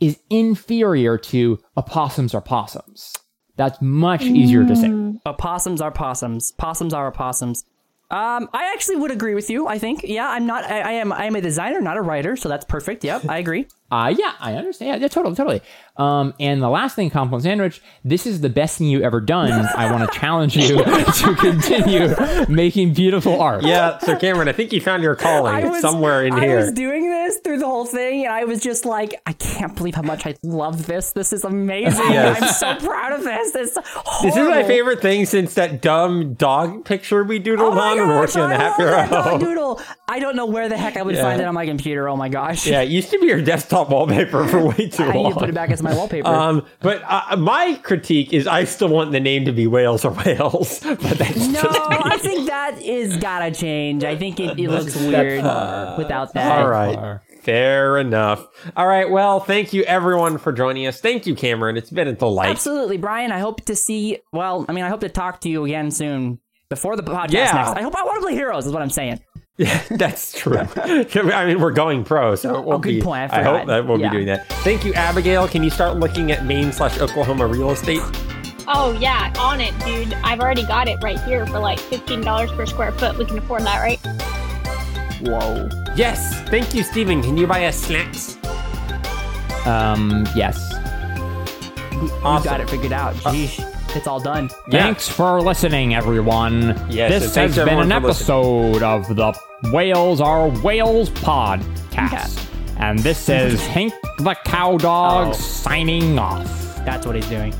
[SPEAKER 1] is inferior to opossums are possums. That's much easier to say.
[SPEAKER 3] Opossums are possums. Possums are opossums. Um, I actually would agree with you. I think, yeah, I'm not. I, I am. I am a designer, not a writer, so that's perfect. Yep, I agree.
[SPEAKER 1] Uh, yeah, I understand. Yeah, totally, totally. Um, and the last thing, compliment sandwich. This is the best thing you ever done. I want to challenge you [LAUGHS] to continue making beautiful art.
[SPEAKER 2] Yeah, so Cameron, I think you found your calling
[SPEAKER 3] was
[SPEAKER 2] somewhere in
[SPEAKER 3] I
[SPEAKER 2] here.
[SPEAKER 3] I was doing this through the whole thing, and I was just like, I can't believe how much I love this. This is amazing.
[SPEAKER 2] Yes.
[SPEAKER 3] I'm so proud of this. This,
[SPEAKER 2] this is my favorite thing since that dumb dog picture we doodled
[SPEAKER 3] Oh
[SPEAKER 2] on when
[SPEAKER 3] gosh,
[SPEAKER 2] working on the
[SPEAKER 3] I love
[SPEAKER 2] Happy Hour.
[SPEAKER 3] doodle. I don't know where the heck I would
[SPEAKER 2] Yeah.
[SPEAKER 3] find it on my computer. Oh my gosh.
[SPEAKER 2] Yeah, it used to be your desktop wallpaper for way too
[SPEAKER 3] I
[SPEAKER 2] long.
[SPEAKER 3] need to put it back as my wallpaper.
[SPEAKER 2] Um, but uh, my critique is I still want the name to be Wales or Wales, [LAUGHS] but that's
[SPEAKER 3] No,
[SPEAKER 2] just me.
[SPEAKER 3] I think that is gotta change. I think it, it looks weird without that.
[SPEAKER 2] All right. Fair enough. All right. Well, thank you everyone for joining us. Thank you, Cameron. It's been a delight.
[SPEAKER 3] Absolutely, Bryan. I hope to see. Well, I mean, I hope to talk to you again soon before the podcast
[SPEAKER 2] Yeah.
[SPEAKER 3] next. I hope I want to play Heroes. Is what I'm saying.
[SPEAKER 2] Yeah, [LAUGHS] that's true. [LAUGHS] I mean, we're going pro, so it won't
[SPEAKER 3] Oh, good
[SPEAKER 2] be.
[SPEAKER 3] point. I
[SPEAKER 2] I, hope that we'll
[SPEAKER 3] Yeah.
[SPEAKER 2] be doing that. Thank you, Abigail. Can you start looking at Maine slash Oklahoma real estate?
[SPEAKER 4] Oh yeah, on it, dude. I've already got it right here for like fifteen dollars per square foot. We can afford that, right?
[SPEAKER 3] Whoa.
[SPEAKER 2] Yes. Thank you, Stephen. Can you buy us snacks?
[SPEAKER 1] Um, yes.
[SPEAKER 3] We
[SPEAKER 2] Awesome.
[SPEAKER 3] got it figured out. Jeez, it's all done.
[SPEAKER 2] Yeah.
[SPEAKER 1] Thanks for listening, everyone.
[SPEAKER 2] Yes,
[SPEAKER 1] this
[SPEAKER 2] thanks
[SPEAKER 1] has been an episode of the Whales Are Whales podcast. And this is Hank the Cowdog
[SPEAKER 3] Oh.
[SPEAKER 1] signing off.
[SPEAKER 3] That's what he's doing.